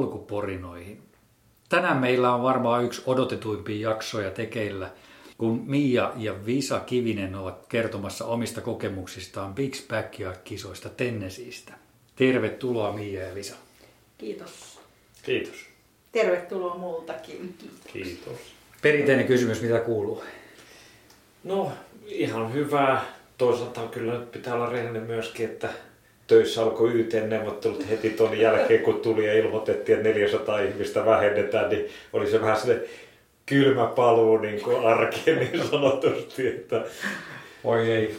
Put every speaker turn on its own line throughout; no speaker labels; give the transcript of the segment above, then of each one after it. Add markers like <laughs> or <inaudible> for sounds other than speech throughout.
polkuporinoihin. Tänään meillä on varmaan yksi odotetuimpia jaksoja tekeillä, kun Mia ja Visa Kivinen ovat kertomassa omista kokemuksistaan Big Backyard-kisoista Tennesiistä. Tervetuloa Mia ja Visa.
Kiitos.
Kiitos.
Tervetuloa multakin.
Kiitos.
Perinteinen kysymys, mitä kuuluu?
No, ihan hyvää. Toisaalta kyllä nyt pitää olla rehellinen myöskin, että töissä alkoi YT-neuvottelut heti tuon jälkeen, kun tuli ja ilmoitettiin, että 400 ihmistä vähennetään, niin oli se vähän se kylmä paluu niin kuin arkeen niin sanotusti, että
Oi ei.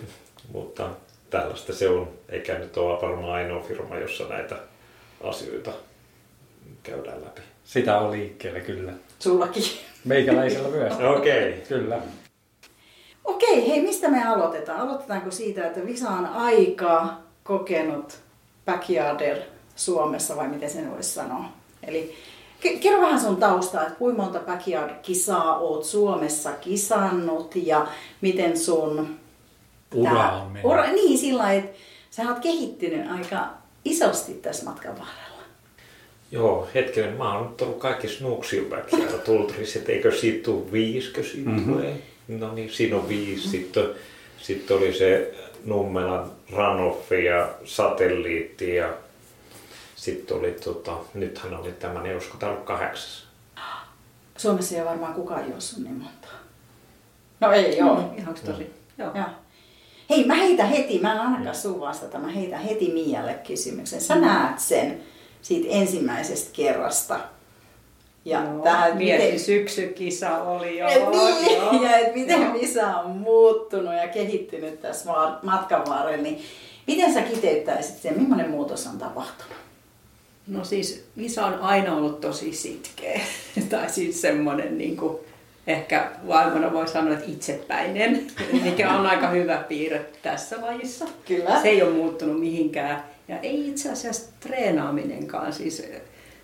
mutta tällaista se on, eikä nyt ole varmaan ainoa firma, jossa näitä asioita käydään läpi.
Sitä on liikkeellä kyllä.
Sullakin.
Meikäläisellä myös. <laughs>
Okei. Okay.
Kyllä.
Okei, hei, mistä me aloitetaan? Aloitetaanko siitä, että Visa on aika kokenut backyarder Suomessa, vai miten sen voisi sanoa? Eli ke- kerro vähän sun taustaa, että kuinka monta backyard-kisaa oot Suomessa kisannut ja miten sun...
Ura
tää-
on mennyt.
Ura, niin, sillä lailla, että sä oot kehittynyt aika isosti tässä matkan varrella.
Joo, hetkinen, mä oon nyt ollut kaikki Snooksilbackia tultrissa, että eikö siitä tule viisikö siitä
Mhm.
tulee? No niin, siinä on viisi. Sitten, sitten oli se Nummelan Ranoffi ja Satelliitti ja sitten oli tota, nythän oli tämä, tämä ollut kahdeksas?
Suomessa ei ole varmaan kukaan juossut niin monta. No ei joo.
Joo, ihan tosi. Joo.
Joo. Hei, mä heitän heti, mä en ainakaan sun vastata, mä heitän heti Mialle kysymyksen. Sä näet sen siitä ensimmäisestä kerrasta. Ja
Joo,
tää, että
mietin
miten,
syksykisa oli jo.
et niin,
joo. <laughs>
ja et miten
Joo.
Misa on muuttunut ja kehittynyt tässä ma- matkan varrella, niin miten sä kiteyttäisit sen, millainen muutos on tapahtunut?
No siis Visa on aina ollut tosi sitkeä. <laughs> tai siis semmoinen niin kuin, ehkä vaimona voi sanoa, että itsepäinen, <laughs> mikä on aika hyvä piirre tässä lajissa.
Kyllä.
Se ei ole muuttunut mihinkään. Ja ei itse asiassa treenaaminenkaan. Siis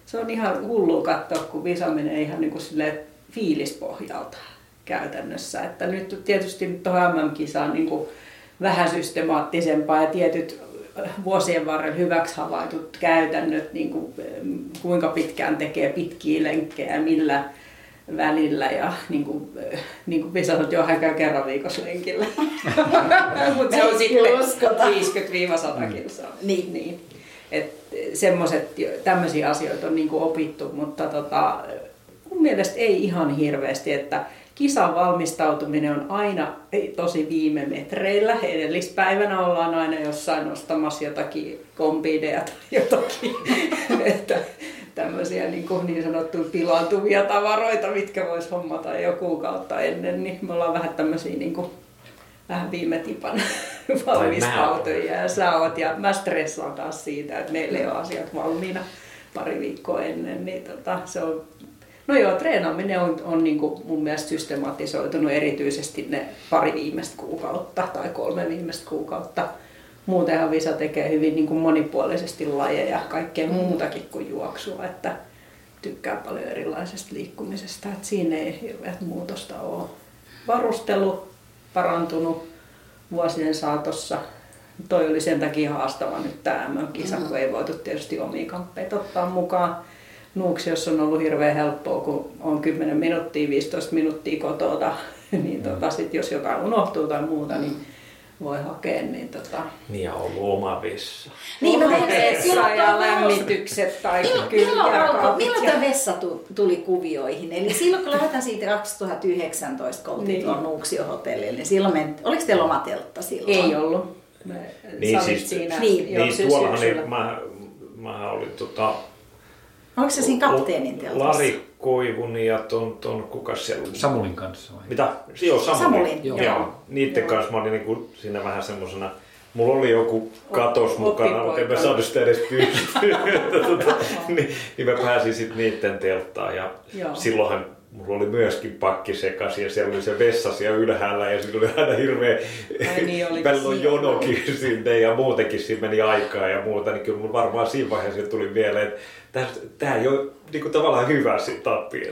se on ihan hullu katsoa, kun Visa menee ihan niin kuin silleen fiilispohjalta käytännössä. Että nyt tietysti tuohon MM-kisaan niin kuin vähän systemaattisempaa ja tietyt vuosien varrella hyväksi havaitut käytännöt, niin kuin, kuinka pitkään tekee pitkiä lenkkejä ja millä välillä ja niin kuin, eh, niin kuin Visa sanoi, että joo, hän käy kerran viikossa lenkillä. <laughs> Mutta se on sitten
uskota.
50-100 kilsaa.
Niin.
niin. Et semmoiset, tämmöisiä asioita on niin kuin opittu, mutta tota, mun mielestä ei ihan hirveästi, että kisan valmistautuminen on aina ei, tosi viime metreillä. Edellispäivänä ollaan aina jossain ostamassa jotakin kombideja tai jotakin, <laughs> että tämmöisiä niin, kuin niin sanottuja pilaantuvia tavaroita, mitkä vois hommata jo kuukautta ennen, niin me ollaan vähän tämmöisiä niin kuin, vähän viime tipan <laughs> valmistautujia ja sä oot. Ja mä stressaan taas siitä, että meillä ei ole asiat valmiina pari viikkoa ennen, niin tota, se on No joo, treenaaminen on, on niin kuin mun mielestä systematisoitunut erityisesti ne pari viimeistä kuukautta tai kolme viimeistä kuukautta. Muutenhan Visa tekee hyvin niin kuin monipuolisesti lajeja, kaikkea muutakin kuin juoksua, että tykkää paljon erilaisesta liikkumisesta, että siinä ei hirveät muutosta ole. Varustelu parantunut vuosien saatossa. Toi oli sen takia haastava nyt tämä MM-kisa, kun ei voitu tietysti omia kamppeita ottaa mukaan. Nuuksiossa on ollut hirveän helppoa, kun on 10 minuuttia, 15 minuuttia kotota, <laughs> niin tota, sit jos jotain unohtuu tai muuta, niin voi hakea. Niin tota,
Niin ja ollut oma vessa.
Niin, mä mietin, että
vessa
silloin
ja lämmitykset tai
Milloin, milloin, tämä vessa tu- tuli kuvioihin? Eli silloin kun lähdetään siitä 2019, kun oltiin
Niin.
niin. tuolla Nuuksio-hotellilla, niin silloin ment, oliko teillä oma teltta silloin?
Ei ollut. Me,
Niin, siis-
siinä
niin,
niin tuollahan niin, mä, mä olin tota,
Oliko se siinä kapteenin teltassa?
Lari Koivun ja ton, ton kuka siellä oli?
Samulin kanssa vai?
Mitä? Joo, Samulin.
Samulin,
Joo.
joo.
joo. Niiden
Joo.
kanssa mä olin niinku siinä vähän semmosena, mulla oli joku katos
Op-
mukana, mutta en mä saanut sitä edes pystyyn. <laughs> tota, niin, niin mä pääsin sitten niiden telttaan ja
Joo.
silloinhan mulla oli myöskin pakki sekaisin ja siellä oli se vessa siellä ylhäällä ja siinä oli aina hirveä
niin, olikin
välillä on
siinä.
jonokin <laughs> sinne ja muutenkin siinä meni aikaa ja muuta, niin kyllä mun varmaan siinä vaiheessa tuli mieleen, että tämä ei ole niin kuin tavallaan hyvä sit tappi, <laughs>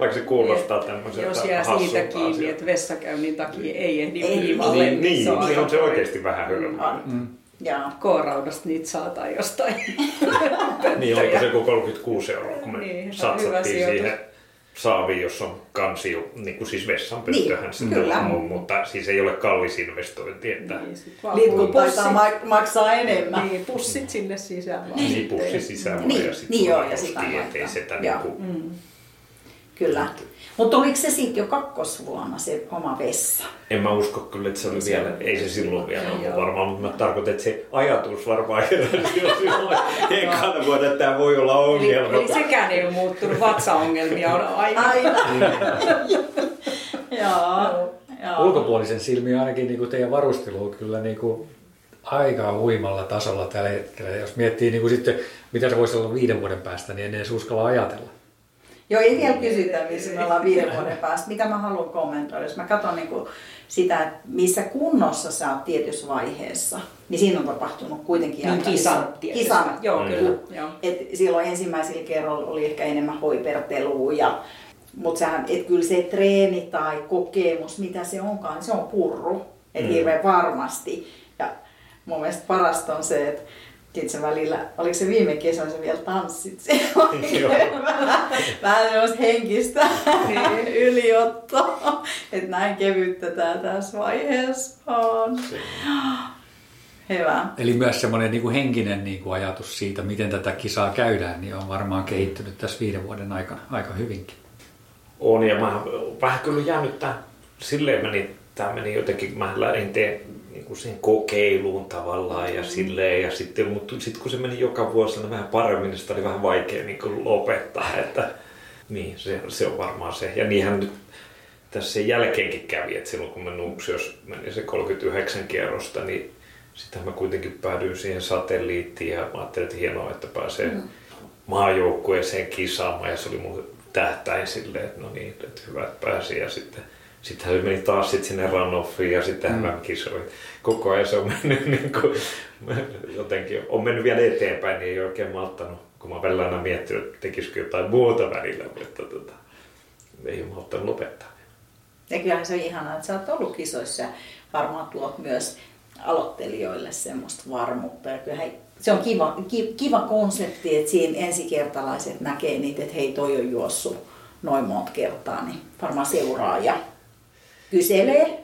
vaikka se kuulostaa tämmöiseltä
Jos jää siitä kiinni,
asialta.
että vessakäynnin takia ei ehdi
Ei,
viivalle,
Niin, niin,
se on
niin on se oikeasti vähän hölmöä.
On.
Mm.
K-raudasta niitä saa tai jostain. <laughs>
Niin onko se joku 36 euroa, kun me
Niin,
satsattiin siihen saaviin, jos on kansi, niin kuin siis vessanpönttöhän
Niin,
sitten
kyllä.
on, mutta siis ei ole kallis investointi, että
Niin,
Litkut taitaa ma- maksaa enemmän.
Niin, pussit sinne sisään vaan.
niin
sitten.
pussi sisään
Niin,
ja sitten
niin joo, ja sit
postiin,
aina
ettei sitä
Joo.
niin kuin,
Mm.
Kyllä. Mutta oliko se sitten jo kakkosvuonna se oma vessa?
En mä usko kyllä, että se oli vielä, ei se silloin vielä ollut
Joo.
varmaan, mutta mä tarkoitan, että se ajatus varmaan <laughs> heräsi jo silloin ekana vuonna, että tämä voi olla
Eli,
ongelma.
eli sekään ei ole muuttunut, vatsaongelmia on aina.
Aina. <laughs> Joo. Joo.
Ulkopuolisen silmiin ainakin niin kuin teidän varustelu on kyllä niin kuin aika huimalla tasolla tällä hetkellä. Jos miettii niin kuin sitten, mitä se voisi olla viiden vuoden päästä, niin en edes uskalla ajatella.
Joo, ei vielä kysytä, missä me ollaan viiden vuoden päästä. Mitä mä haluan kommentoida? Jos mä katson niin kuin sitä, että missä kunnossa sä oot tietyssä vaiheessa, niin siinä on tapahtunut kuitenkin
Niin,
aika
kisan tietysti.
kisan.
Joo,
Mm.
kyllä. Joo.
Et silloin ensimmäisillä kerralla oli ehkä enemmän hoipertelua ja mutta sehän, et kyllä se treeni tai kokemus, mitä se onkaan, niin se on purru. Et
Mm.
hirveän varmasti. Ja mun mielestä parasta on se, että se välillä, oliko se viime kesänä sä vielä tanssit siellä? <laughs>
Joo.
vähän, vähän semmoista henkistä niin, yliottoa, että näin kevyttä tää tässä vaiheessa on. Hyvä.
Eli myös semmoinen niin kuin henkinen niin kuin ajatus siitä, miten tätä kisaa käydään, niin on varmaan kehittynyt tässä viiden vuoden aikana aika hyvinkin.
On ja mä vähän kyllä jäänyt tää, silleen meni, tää meni jotenkin, mä lähdin teen niin kuin sen kokeiluun tavallaan ja silleen ja sitten, mutta sitten kun se meni joka vuosi aina vähän paremmin, niin sitä oli vähän vaikea niin kuin lopettaa, että niin se, se on varmaan se. Ja niinhän nyt tässä sen jälkeenkin kävi, että silloin kun mä Nuuksiossa meni se 39 kierrosta, niin sitten mä kuitenkin päädyin siihen satelliittiin ja mä ajattelin, että hienoa, että pääsee mm. maajoukkueeseen kisaamaan ja se oli mun tähtäin silleen, että no niin, että hyvä, että pääsi ja sitten Sittenhän se meni taas sit sinne runoffiin ja sitten mm. MM-kisoihin. Koko ajan se on mennyt <laughs> niin kuin, jotenkin, on mennyt vielä eteenpäin, niin ei oikein malttanut, kun mä oon välillä aina miettinyt, että tekisikö jotain muuta välillä, mutta tota, ei ole malttanut lopettaa.
Ja kyllähän se on ihanaa, että sä oot ollut kisoissa ja varmaan tuot myös aloittelijoille semmoista varmuutta. Ja kyllähän se on kiva, ki, kiva konsepti, että siinä ensikertalaiset näkee niitä, että hei toi on juossut noin monta kertaa, niin varmaan seuraa ja kyselee.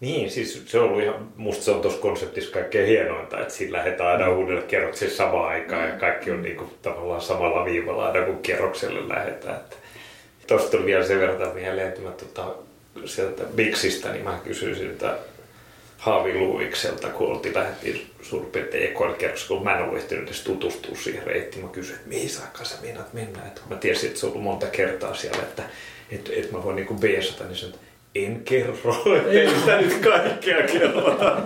Niin, siis se on ollut ihan, musta se on tuossa konseptissa kaikkein hienointa, että siinä lähdetään aina uudelle kierrokselle samaan aikaan ja kaikki on niinku tavallaan samalla viivalla aina kun kierrokselle lähdetään. Tuosta tuli vielä sen verran mieleen, että mä tota, sieltä Biksistä, niin mä kysyisin että Haavi Luvikselta, kun oltiin lähdettiin suurin piirtein ekoilikierroksella, kun mä en ollut ehtinyt edes tutustua siihen reittiin. Mä kysyin, että mihin saakka sä meinaat mennä. Että kun mä tiesin, että se on ollut monta kertaa siellä, että, että, että mä voin niinku beesata, niin sanoin, että en kerro, <laughs> ei sitä nyt kaikkea kerrota.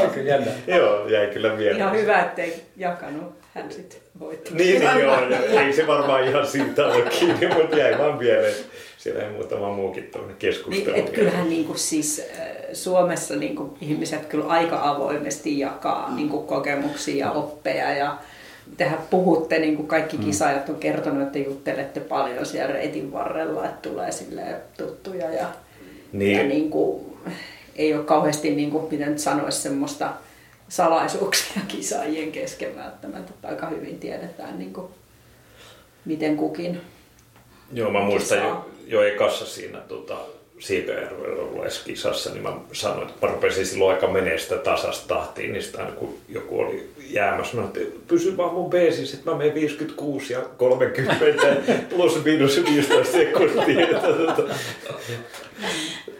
Aika jännä.
Joo, jäi kyllä mieleen.
Ihan hyvä, ettei jakanut. Hän sitten voitti.
Niin, niin joo, ei se varmaan ihan siitä ole kiinni, <laughs> mutta jäi vaan mieleen. Siellä ei muutama muukin tuonne keskustelu.
Niin, et kyllähän niin kuin siis äh, Suomessa niin kuin ihmiset kyllä aika avoimesti jakaa niin kuin kokemuksia ja oppeja ja tehän puhutte, niin kuin kaikki kisaajat on kertonut, että juttelette paljon siellä reitin varrella, että tulee silleen tuttuja ja,
Niin.
ja niin kuin, ei ole kauheasti, niin kuin, miten nyt sanoisi, semmoista salaisuuksia <laughs> kisaajien kesken välttämättä, että aika hyvin tiedetään niin kuin, miten kukin
Joo, mä muistan jo, jo ekassa siinä tota, Siikajärvellä olleessa kisassa, niin mä sanoin, että mä rupesin silloin aika menee sitä tasasta tahtiin, niin sitä aina kun joku oli jäämässä, mä sanoin, että pysy vaan mun beesissä, että mä menen 56 ja 30 <laughs> plus miinus 15 sekuntia. Että,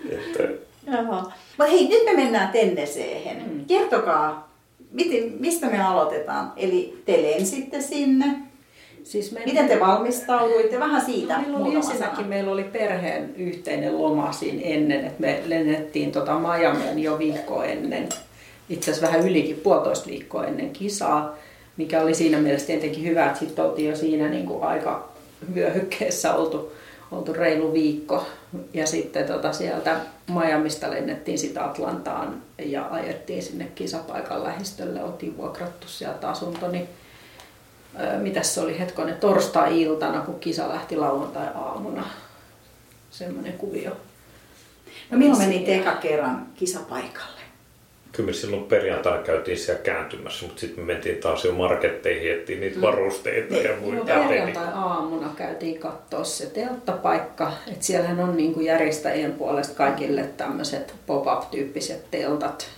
<laughs> että,
Joo. Mutta hei, nyt me mennään Tenneseehen. Mm. Kertokaa, miten, mistä me aloitetaan? Eli te lensitte sinne.
Siis me...
Miten te valmistauduitte? Vähän siitä
Meillä oli ensinnäkin
sana.
meillä oli perheen yhteinen loma siinä ennen, että me lennettiin tota Miamiin jo viikko ennen. Itse asiassa vähän ylikin, puolitoista viikkoa ennen kisaa, mikä oli siinä mielessä tietenkin hyvä, että sitten oltiin jo siinä niin kuin aika vyöhykkeessä oltu, oltu reilu viikko. Ja sitten tota sieltä Miamista lennettiin sitten Atlantaan ja ajettiin sinne kisapaikan lähistölle. Oltiin vuokrattu sieltä asunto, niin Mitäs se oli hetkonen, torstai-iltana, kun kisa lähti lauantai-aamuna. Semmoinen kuvio.
No milloin menitte eka kerran kisapaikalle?
kyllä me silloin perjantaina käytiin siellä kääntymässä, mutta sitten me mentiin taas jo marketteihin, ettiin niitä varusteita ja
No,
muita.
perjantai-aamuna käytiin katsoa se telttapaikka. että siellähän on niinku järjestäjien puolesta kaikille tämmöiset pop-up-tyyppiset teltat,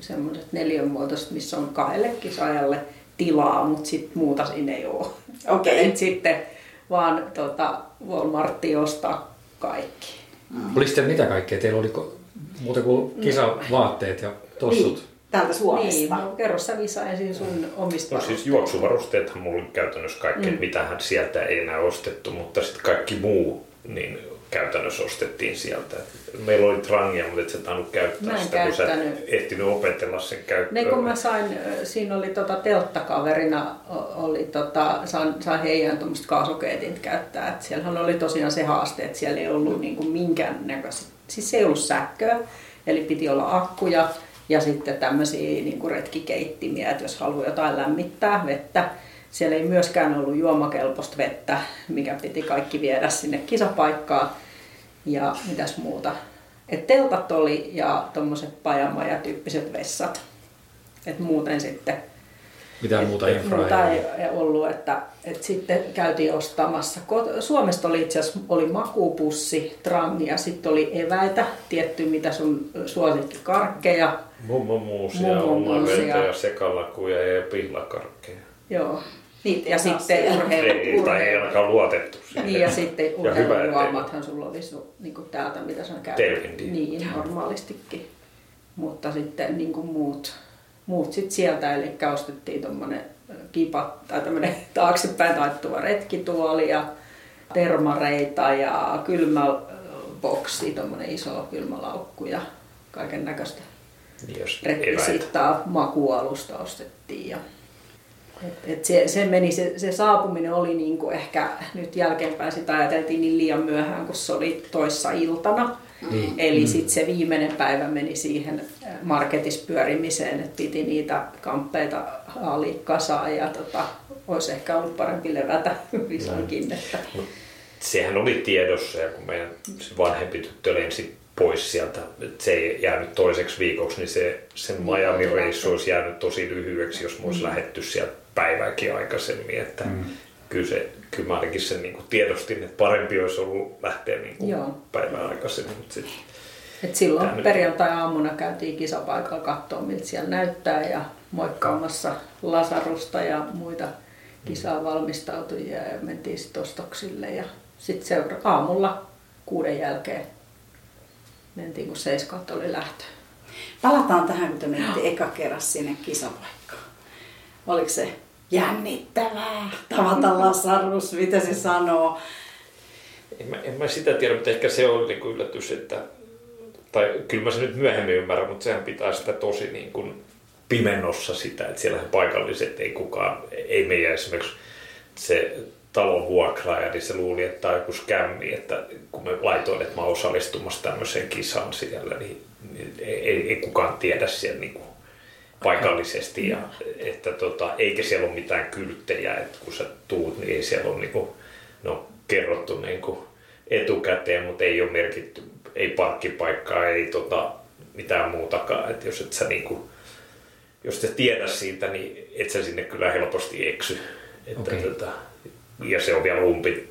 semmoiset neljänmuotoiset, missä on kahdelle kisaajalle tilaa, mutta sitten muuta siinä ei ole.
Okei.
Et sitten vaan tota, Walmartti ostaa kaikki.
Oliko teillä mitä kaikkea? Teillä oli muuta kuin kisavaatteet ja tossut?
Niin, täältä Suomesta.
Niin, no, kerro sä Visa ensin sun omista
No siis juoksuvarusteethan mulla käytännössä kaikki, mm. mitähän sieltä ei enää ostettu, mutta sitten kaikki muu niin käytännössä ostettiin sieltä. Meillä oli trangia, mutta et sä tainnut käyttää
Mä
sitä, kun sä
käyttänyt.
ehtinyt opetella sen käyttöön.
Ne kun mä sain, siinä oli tota telttakaverina, oli tota, sain, sain heidän tuommoista kaasukeetin käyttää. Et siellähän oli tosiaan se haaste, että siellä ei ollut niinku minkään näköistä, siis ei ollut sähköä, eli piti olla akkuja ja sitten tämmöisiä niinku retkikeittimiä, että jos haluaa jotain lämmittää vettä. Siellä ei myöskään ollut juomakelpoista vettä, mikä piti kaikki viedä sinne kisapaikkaan ja mitäs muuta. Et teltat oli ja tuommoiset pajamaja-tyyppiset vessat. Et muuten sitten
Mitään muuta infraa
muuta
ei
ei, ei ollut, että, että sitten käytiin ostamassa. Suomesta oli itse asiassa oli makupussi, trangi ja sitten oli eväitä, tietty mitä sun suosikkikarkkeja.
Mummomuusia,
Mummomuusia.
omavelta ja sekalakuja ja pihlakarkkeja.
Joo.
Niitä
Ja sitten urheilu,
Ei, tai ei ainakaan luotettu siihen.
Niin ja sitten urheilujuomathan sulla olisi niin kuin täältä, mitä sä käytät. Niin, normaalistikin. Mutta sitten niin kuin muut, muut sit sieltä, eli ostettiin tuommoinen kipa tai tämmöinen <laughs> taaksepäin taittuva retkituoli ja termareita ja kylmäboksi, tuommoinen iso kylmälaukku ja kaiken näköistä
Niin, jos eväitä.
rekvisiittaa makualusta ostettiin. Ja, et, et se, se, meni, se, se saapuminen oli niinku ehkä nyt jälkeenpäin sitä ajateltiin niin liian myöhään, kun se oli toissa iltana.
Niin.
Eli sitten se viimeinen päivä meni siihen marketissa pyörimiseen, että piti niitä kamppeita haalia kasaan ja tota, olisi ehkä ollut parempi levätä <laughs> visankin. Että,
Sehän oli tiedossa ja kun meidän vanhempi tyttö lensi pois sieltä, että se ei jäänyt toiseksi viikoksi, niin se, sen Miami reissu olisi jäänyt tosi lyhyeksi, jos me olisi lähetty sieltä päivääkin aikaisemmin. Että mm. kyllä, se, kyllä mä ainakin sen niin kuin tiedostin, että parempi olisi ollut lähteä niin kuin
Joo.
päivää aikaisemmin. Mutta sit,
Et silloin
nyt-
perjantai-aamuna käytiin kisapaikalla katsoa, miltä siellä näyttää ja moikkaamassa Lasarusta ja muita kisaan valmistautujia ja mentiin sitten ostoksille ja sitten seura- aamulla kuuden jälkeen mentiin, kun seiskalta oli lähtö.
Palataan tähän, kun te menitte eka kerran sinne kisapaikkaan. Oliko se jännittävää tavata Lasarus, mitä se sanoo?
en, mä, en mä sitä tiedä, mutta ehkä se on niin yllätys, että tai kyllä mä se nyt myöhemmin ymmärrän, mutta sehän pitää sitä tosi niin kuin pimennossa sitä, että siellä paikalliset ei kukaan, ei meidän esimerkiksi se talon vuokraaja, niin se luuli, että tämä on joku skämmi, että kun me laitoin, että mä osallistumassa tämmöiseen kisaan siellä, niin, niin ei, ei, ei kukaan tiedä siellä niin kuin paikallisesti, ja, että tota, eikä siellä ole mitään kylttejä, että kun sä tuut, niin ei siellä ole niin kuin, no, kerrottu niin kuin etukäteen, mutta ei ole merkitty, ei parkkipaikkaa, ei tota, mitään muutakaan, että jos et sä niin kuin, jos et tiedä siitä, niin et sä sinne kyllä helposti eksy. Että,
Okei.
tota, ja se on vielä lumpi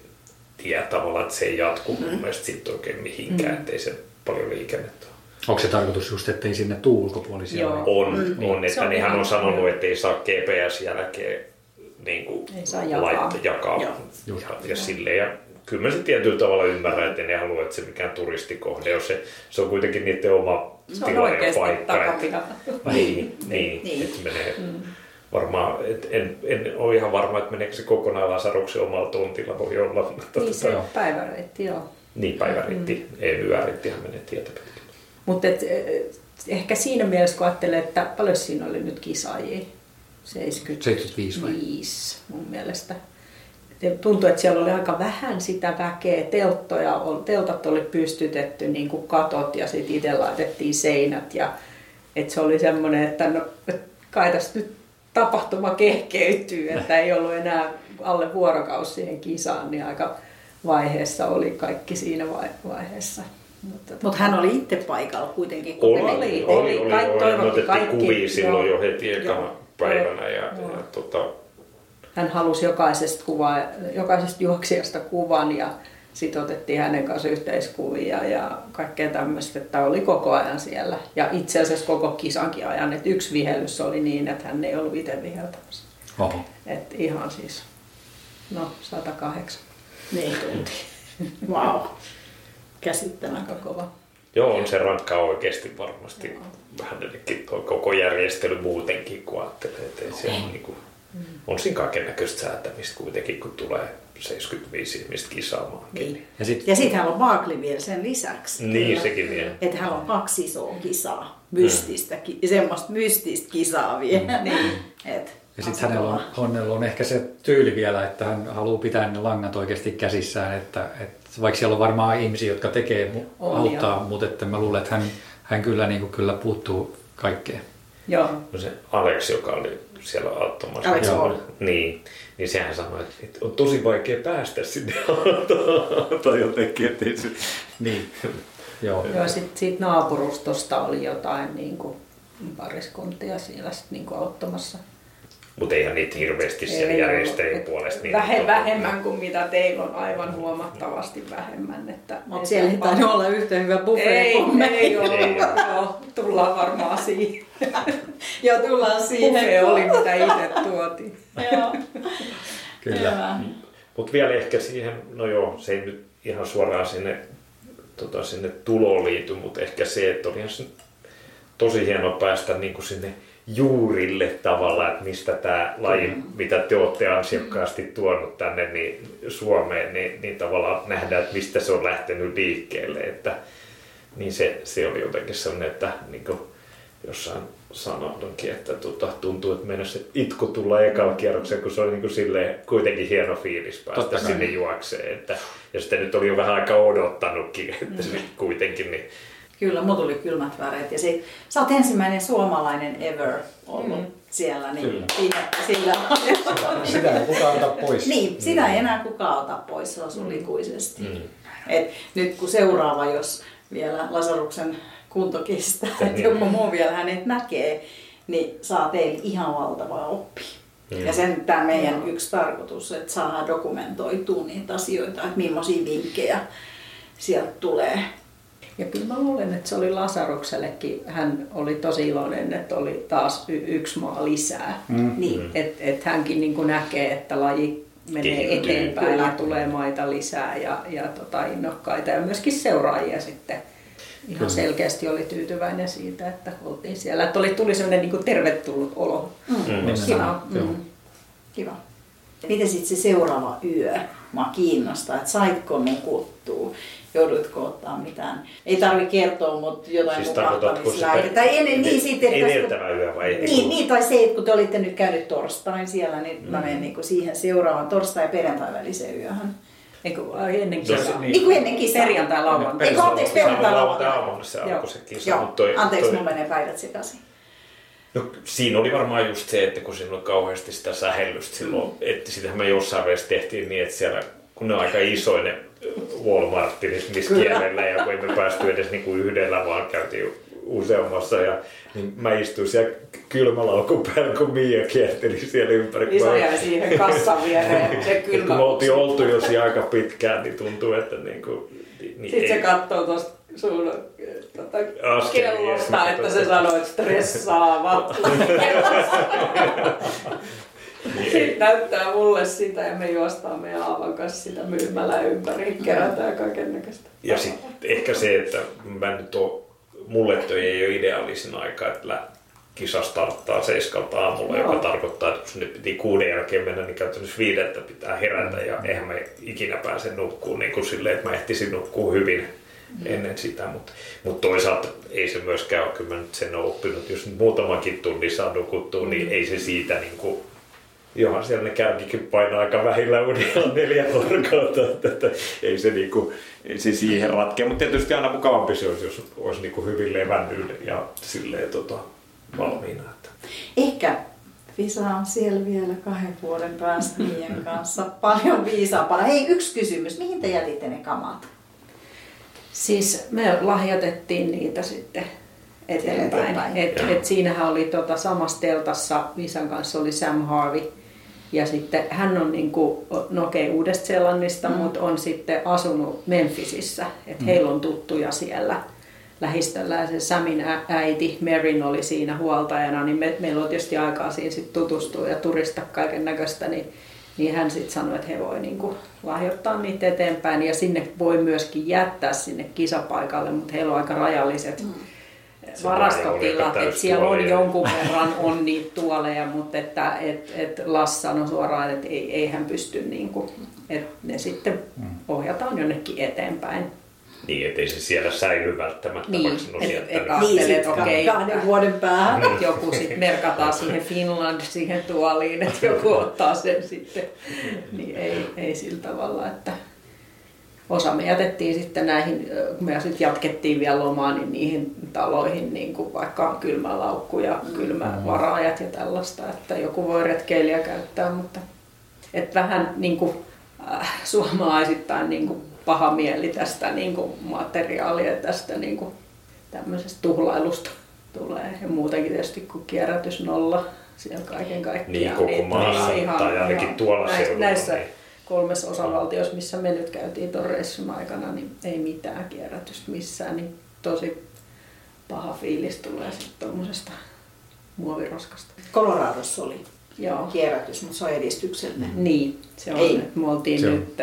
tie tavallaan, että se ei jatku mm. mun mielestä sitten oikein mihinkään, mm. ettei se paljon liikennettä.
Onko se tarkoitus just, ettei sinne tuu ulkopuolisia?
Joo.
On, mm. on että
on
nehän on sanonut, että ei saa GPS-jälkeen niin kuin
Ei saa jakaa.
laittaa, jakaa.
Joo.
Ja, ja, silleen, ja kyllä mä se tietyllä tavalla ymmärrän, että ne haluaa, että se mikään turistikohde on. Se, se on kuitenkin niiden oma
Se
tila ja
oikeasti
paikka.
takapiha.
Niin, niin,
Niin.
että menee varmaan, et en, en ole ihan varma, että meneekö se kokonaan Lasaruksen omalla tontilla, voi olla, mutta
Niin
tota,
se päiväreitti, joo.
niin päiväriitti, mm. ei yörittihän menee tietä pitkin.
Mutta ehkä siinä mielessä, kun ajattelee, että paljon siinä oli nyt kisaajia, 75
75 vai?
mun mielestä. Tuntui, että siellä oli aika vähän sitä väkeä, telttoja, teltat oli pystytetty niin kuin katot ja sitten itse laitettiin seinät. Ja, että se oli semmoinen, että no, kai tässä nyt tapahtuma kehkeytyy, että ei ollut enää alle vuorokausi siihen kisaan, niin aika vaiheessa oli kaikki siinä vai- vaiheessa. Mutta
Mutta hän oli itse paikalla kuitenkin.
Oli, oli, oli,
oli.
oli,
Kaikki
oli, me otettiin
kaikki,
kuvia silloin
joo.
jo heti ekana
Joo.
päivänä ja,
Joo.
ja tota,
hän halusi jokaisesta, kuvaa, jokaisesta juoksijasta kuvan ja sitten otettiin hänen kanssa yhteiskuvia ja kaikkea tämmöistä, että oli koko ajan siellä. Ja itse asiassa koko kisankin ajan, että yksi vihellys oli niin, että hän ei ollut itse viheltämässä.
Oho.
Että ihan siis, no 108.
Niin tunti. Wow. Käsittämätön.
Aika kova.
joo, on se rankkaa oikeasti varmasti hänellekin tuo koko järjestely muutenkin, kun ajattelee, että ei se on, niin kuin, on siinä kaiken näköistä säätämistä kuitenkin, kun tulee 75 ihmistä kisaamaankin.
Niin.
Ja sit,
Ja sitten hän on Barkley vielä sen lisäksi.
Niin, sekin vielä.
Että hän on kaksi isoa kisaa, mystistä, ki- semmoista mystistä kisaa vielä. Niin. Et,
ja sit hänellä on, hänellä on ehkä se tyyli vielä, että hän haluaa pitää ne langat oikeasti käsissään, että, että vaikka siellä on varmaan ihmisiä, jotka tekee,
On,
auttaa,
joo.
mutta että mä luulen, että hän, hän kyllä, niin kuin, kyllä puuttuu kaikkeen.
Joo.
No se Alex, joka oli siellä auttamassa.
Alex
Joo. Niin, niin sehän sanoi, että, on tosi vaikea päästä sinne <laughs> autoon tai jotenkin, että ei se...
Niin, joo.
Joo, sitten siitä naapurustosta oli jotain niin kuin, pariskuntia siellä sit, niin kuin, auttamassa.
Mutta eihän niitä hirveästi siellä
Ei
järjestäjien
ollut.
puolesta. Niin
Vähe, vähemmän kuin mitä teillä on, aivan huomattavasti vähemmän. Että,
Mutta siellä ei tainnut olla yhtä hyvä buffet
Ei,
kuin me. <laughs>
ei ole.
Ei
Joo, tullaan varmaan siihen. <laughs>
Joo, tullaan siihen.
Buffet oli, mitä itse tuotiin.
Joo.
Kyllä.
Mutta vielä ehkä siihen, no joo, se ei nyt ihan suoraan sinne, tota, sinne tuloon liity, mutta ehkä se, että olihan se tosi hieno päästä niin kuin sinne juurille tavalla, että mistä tämä laji, mitä te olette ansiokkaasti tuonut tänne niin Suomeen, niin, niin tavallaan nähdään, että mistä se on lähtenyt liikkeelle. Että, niin se, se oli jotenkin sellainen, että niin kuin jossain sanoinkin, että tota, tuntuu, että meidän se itku tulla ekalla kierroksella, kun se oli niin kuin silleen, kuitenkin hieno fiilis päästä
Totta kai.
sinne juokseen. Että, ja sitten nyt oli jo vähän aika odottanutkin, että se kuitenkin niin
Kyllä, mulla tuli kylmät väreet. Ja se, sä oot ensimmäinen suomalainen ever ollut mm. siellä. Niin
Kyllä.
sillä,
Sitä ei kukaan ota pois.
niin, sitä ei enää kukaan ota pois, se on sun ikuisesti. Mm. Et nyt kun seuraava, jos vielä Lasaruksen kunto kestää, <laughs> että joku muu vielä hänet näkee, niin saa teille ihan valtavaa oppia. Mm. Ja sen tämä meidän yksi tarkoitus, että saadaan dokumentoitua niitä asioita, että millaisia vinkkejä sieltä tulee.
Ja kyllä mä luulen, että se oli Lasaruksellekin, hän oli tosi iloinen, että oli taas y- yksi maa lisää.
Mm.
Niin.
Että et hänkin niin näkee, että laji menee
Kehittyy,
eteenpäin
kyllä.
ja tulee maita lisää ja, ja tota, innokkaita ja myöskin seuraajia sitten. Ihan
Kyllä.
selkeästi oli tyytyväinen siitä, että oltiin siellä. Että oli, tuli sellainen niin tervetullut olo.
Mm.
Mm.
Kiva. Mm. Kiva. Miten sitten se seuraava yö? Mua kiinnostaa, että saitko nukuttua? Joudutko ottaa mitään? Ei tarvi kertoa, mutta jotain
Siis
nukahtamislääke- Tai ennen, niin, siitä, että
edeltävä yö vai?
Niin, niin, tai se, että kun te olitte nyt käynyt torstain siellä, niin
Mm.
mä menen niin siihen seuraavaan torstai- ja perjantai väliseen yöhön.
Eikö, ai ennen
No,
kisaa?
niin.
Niin kuin ennen kisaa.
Perjantai, lauantai.
Eikö anteeksi, perjantai, lauantai.
aamulla se alkoi se kisa.
Joo,
toi-
anteeksi,
toi-
mun menee päivät sekaisin.
No, siinä oli varmaan just se, että kun siinä oli kauheasti sitä sähellystä silloin, että sitähän me jossain vaiheessa tehtiin niin, että siellä, kun ne on aika isoja ne Walmartin, missä
Kyllä.
kierrellä ja kun emme päästy edes niinku yhdellä, vaan käytiin useammassa ja niin mä istuin siellä kylmälaukun päällä, kun Mia kierteli siellä ympäri. kun
Iso
mä-
jäi siihen kassan viereen, <laughs> se
kun
kylmä.
me oltiin oltu jo siinä aika pitkään, niin tuntuu, että niinku, niin
Sitten se
ei-
katsoo tuosta sun tota, kellosta, että
sitten
se sanoo, että stressaava. <laughs> <laughs>
niin
Sitten näyttää mulle sitä ja me juostaan meidän Aavan kanssa sitä myymälää ympäri, kerätään kaiken näköistä.
Ja sitten ehkä se, että mä nyt oon, mulle toi ei ole ideaalisin aika, että kisa starttaa seiskalta aamulla,
Joo.
joka tarkoittaa, että jos nyt piti kuuden jälkeen mennä, niin käytännössä viidettä pitää herätä ja eihän mä ikinä pääse nukkuun niin kuin silleen, että mä ehtisin nukkua hyvin ennen sitä, mutta mut toisaalta ei se myöskään ole, kyllä mä nyt sen ole oppinut, jos muutamankin tunnin saa nukuttua, niin ei se siitä niin kuin, Johan siellä ne kärkikin painaa aika vähillä unilla <laughs> neljä vuorokautta, että, että ei, se niinku, ei se siihen ratkea. Mutta tietysti aina mukavampi se olisi, jos olisi niinku hyvin levännyt ja silleen tota, valmiina. Että.
Ehkä Visa on siellä vielä kahden vuoden päästä Mian <laughs> kanssa paljon viisaampana. Hei, yksi kysymys. Mihin te jätitte ne kamat?
Siis me lahjoitettiin niitä sitten eteenpäin.
Eteenpäin.
Et, et siinähän oli tota, samassa teltassa Visan kanssa oli Sam Harvey. Ja sitten hän on niinku, no okei, Uudesta-Seelannista, mm. mutta on sitten asunut Memphisissä. Että mm. heillä on tuttuja siellä lähistöllä. Ja se Samin äiti Merin oli siinä huoltajana, niin me, meillä on tietysti aikaa siinä sit tutustua ja turista kaiken näköistä. Niin, niin hän sitten sanoi, että he voi niinku lahjoittaa niitä eteenpäin. Ja sinne voi myöskin jättää sinne kisapaikalle, mutta heillä on aika rajalliset mm varastotilat, että siellä on jonkun verran on niitä tuoleja, mutta että et, et Lass sanoi suoraan, että ei, ei hän pysty, niin kuin, että ne sitten ohjataan jonnekin eteenpäin.
Niin, ettei se siellä säily välttämättä,
Niin,
vaikka
et-
sieltä
et-
tänne.
Niin, sit
okei,
kahden
että-
vuoden päähän.
Että joku sitten merkataan siihen Finland, siihen tuoliin, että joku ottaa sen sitten. Niin ei, ei sillä tavalla, että osa me jätettiin sitten näihin, kun me sitten jatkettiin vielä lomaa, niin niihin taloihin, niin kuin vaikka kylmälaukku ja kylmävaraajat ja tällaista, että joku voi retkeilijä käyttää, mutta että vähän niin kuin, äh, suomalaisittain niin kuin paha mieli tästä niin kuin materiaalia, tästä niin kuin tämmöisestä tuhlailusta tulee. Ja muutenkin tietysti kun kierrätys nolla siellä kaiken kaikkiaan.
Niin, koko maassa, tai ainakin tuolla
näissä,
seudulla,
näissä
niin.
Kolmessa osavaltiossa, missä me nyt käytiin tuon reissun aikana, niin ei mitään kierrätystä missään. Niin tosi paha fiilis tulee sitten tuommoisesta muoviroskasta.
Coloradossa oli
Joo.
kierrätys, mutta se on edistyksellinen.
Niin, se on.
Ei.
että Me oltiin
Se on.
nyt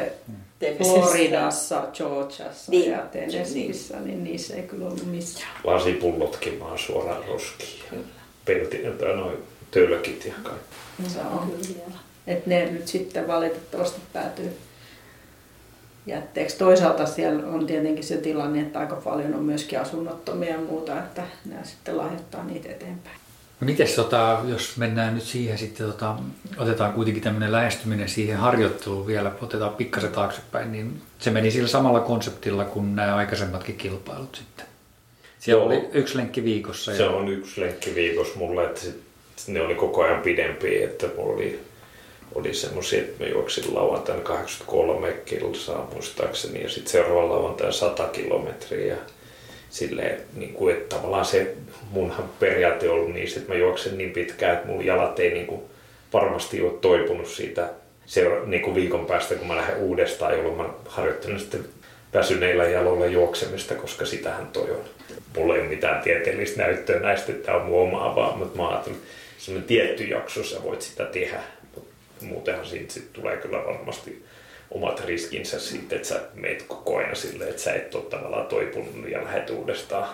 Tennesseessä.
Floridassa, Georgiassa
Niin.
ja Tennesseeissä, niin niissä ei kyllä ollut missään.
Lasipullotkin vaan suoraan roskiin. Ja pelti, tai noin tölkit ja kaikki.
Se on kyllä
Et ne nyt sitten valitettavasti päätyy jätteeksi. Toisaalta siellä on tietenkin se tilanne, että aika paljon on myöskin asunnottomia ja muuta, että nämä sitten lahjoittaa niitä eteenpäin.
No mites tota, jos mennään nyt siihen sitten, tota, otetaan kuitenkin tämmöinen lähestyminen siihen harjoitteluun vielä, otetaan pikkasen taaksepäin, niin se meni sillä samalla konseptilla kuin nämä aikaisemmatkin kilpailut sitten. Siellä
Joo.
oli yksi lenkki viikossa.
Se on yksi lenkki viikossa mulle, että sit, ne oli koko ajan pidempiä, että mulla oli, oli semmoisia, että mä juoksin lauantaina 83 kilsaa muistaakseni ja sitten seuraavan lauantaina 100 kilometriä. Silleen, niin kuin, että tavallaan se munhan periaate on ollut niin, että mä juoksen niin pitkään, että mun jalat ei niin kuin, varmasti ole toipunut siitä seura- niin kuin viikon päästä, kun mä lähden uudestaan, jolloin mä harjoittelen sitten väsyneillä jaloilla juoksemista, koska sitähän toi on. Mulla ei ole mitään tieteellistä näyttöä näistä, että tämä on mun omaa vaan, mutta mä ajattelin, että tietty jakso sä voit sitä tehdä, muutenhan siitä sit tulee kyllä varmasti omat riskinsä siitä, että sä meet koko ajan silleen, että sä et ole tavallaan toipunut ja lähdet uudestaan.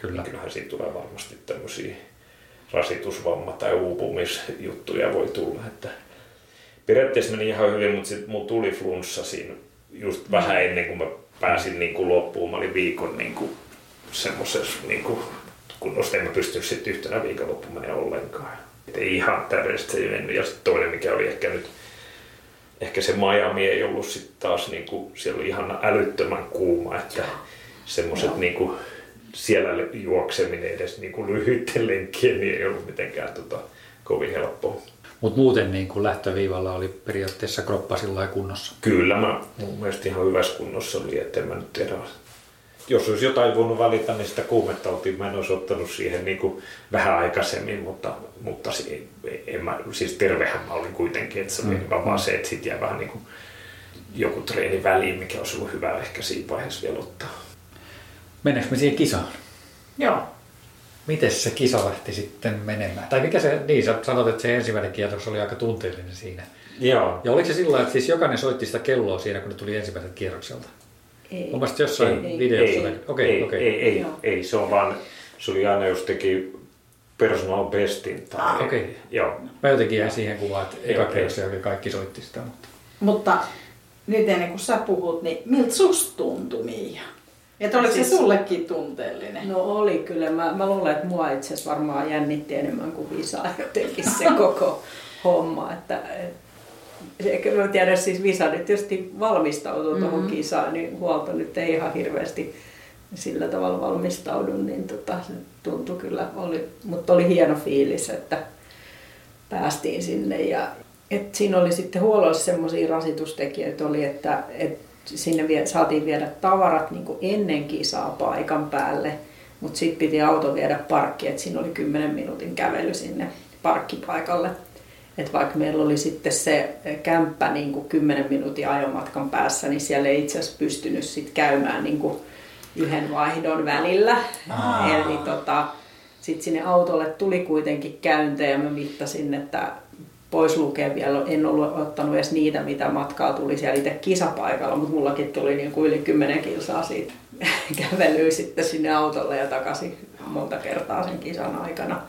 Kyllä.
Niin kyllähän siitä tulee varmasti tämmöisiä rasitusvamma- tai uupumisjuttuja voi tulla. Että periaatteessa meni ihan hyvin, mutta sitten mulla tuli flunssa siinä just vähän ennen kuin mä pääsin niin kuin loppuun. Mä olin viikon niin kuin semmoisessa niin kuin kunnossa, en mä pystynyt sitten yhtenä viikonloppuun menee ollenkaan. Ei ihan täydellisesti se ei mennyt. Ja sitten toinen, mikä oli ehkä nyt, ehkä se Miami ei ollut sitten taas, niin kuin, siellä oli ihan älyttömän kuuma, että semmoiset niin kuin, siellä juokseminen edes niin kuin lyhyiden lenkkien niin ei ollut mitenkään tota, kovin helppoa.
Mutta muuten niin kuin lähtöviivalla oli periaatteessa kroppa sillä kunnossa.
Kyllä mä mun mielestä ihan hyvässä kunnossa oli, että en mä nyt tiedä. Jos olisi jotain voinut valita, niin sitä kuumetautia mä en olisi ottanut siihen niin kuin vähän aikaisemmin, mutta, mutta en mä, siis tervehän mä olin kuitenkin, että se oli
Mm.
vaan, vaan se, että sitten jää vähän niin kuin joku treeni väliin, mikä olisi ollut hyvä ehkä siinä vaiheessa vielä ottaa.
Mennäänkö me siihen kisaan?
Joo.
Miten se kisa lähti sitten menemään? Tai mikä se, niin sä sanot, että se ensimmäinen kierros oli aika tunteellinen siinä.
Joo.
Ja oliko se sillä että siis jokainen soitti sitä kelloa siinä, kun ne tuli ensimmäiseltä kierrokselta?
Ei.
Mun mielestä jossain
Ei, ei.
videossa.
ei.
Okei,
ei,
okei.
ei, ei,
Joo.
ei, se on vaan, se oli aina jos teki personal bestin. Tai,
Ah,
okei.
Joo.
Mä jotenkin jäin siihen kuvaan, että eka kierros jälkeen kaikki soitti sitä. Mutta...
Mutta nyt ennen kuin sä puhut, niin miltä susta tuntui Miia? Että oliko se
Siis-
sullekin tunteellinen?
No oli kyllä. Mä, mä luulen, että mua itse asiassa varmaan jännitti enemmän kuin Visaa jotenkin se koko homma. Että, et, ehkä mä tiedän, siis Visa nyt tietysti valmistautuu mm-hmm. tuohon kisaan, niin huolto nyt ei ihan hirveästi sillä tavalla valmistaudu, niin tota, se tuntui kyllä, oli, mutta oli hieno fiilis, että päästiin sinne ja et siinä oli sitten huollossa semmoisia rasitustekijöitä oli, että et sinne vie, saatiin viedä tavarat niin kuin ennen kisaa paikan päälle, mutta sitten piti auto viedä parkkiin, että siinä oli 10 minuutin kävely sinne parkkipaikalle. Et vaikka meillä oli sitten se kämppä niin kuin 10 minuutin ajomatkan päässä, niin siellä ei itse asiassa pystynyt sit käymään niin kuin yhden vaihdon välillä. Aa. Eli tota, sitten sinne autolle tuli kuitenkin käyntejä ja mä mittasin, että pois lukee vielä, en ollut ottanut edes niitä, mitä matkaa tuli siellä itse kisapaikalla, mutta mullakin tuli niin kuin yli 10 kilsaa siitä <laughs> kävelyä sitten sinne autolle ja takaisin monta kertaa sen kisan aikana.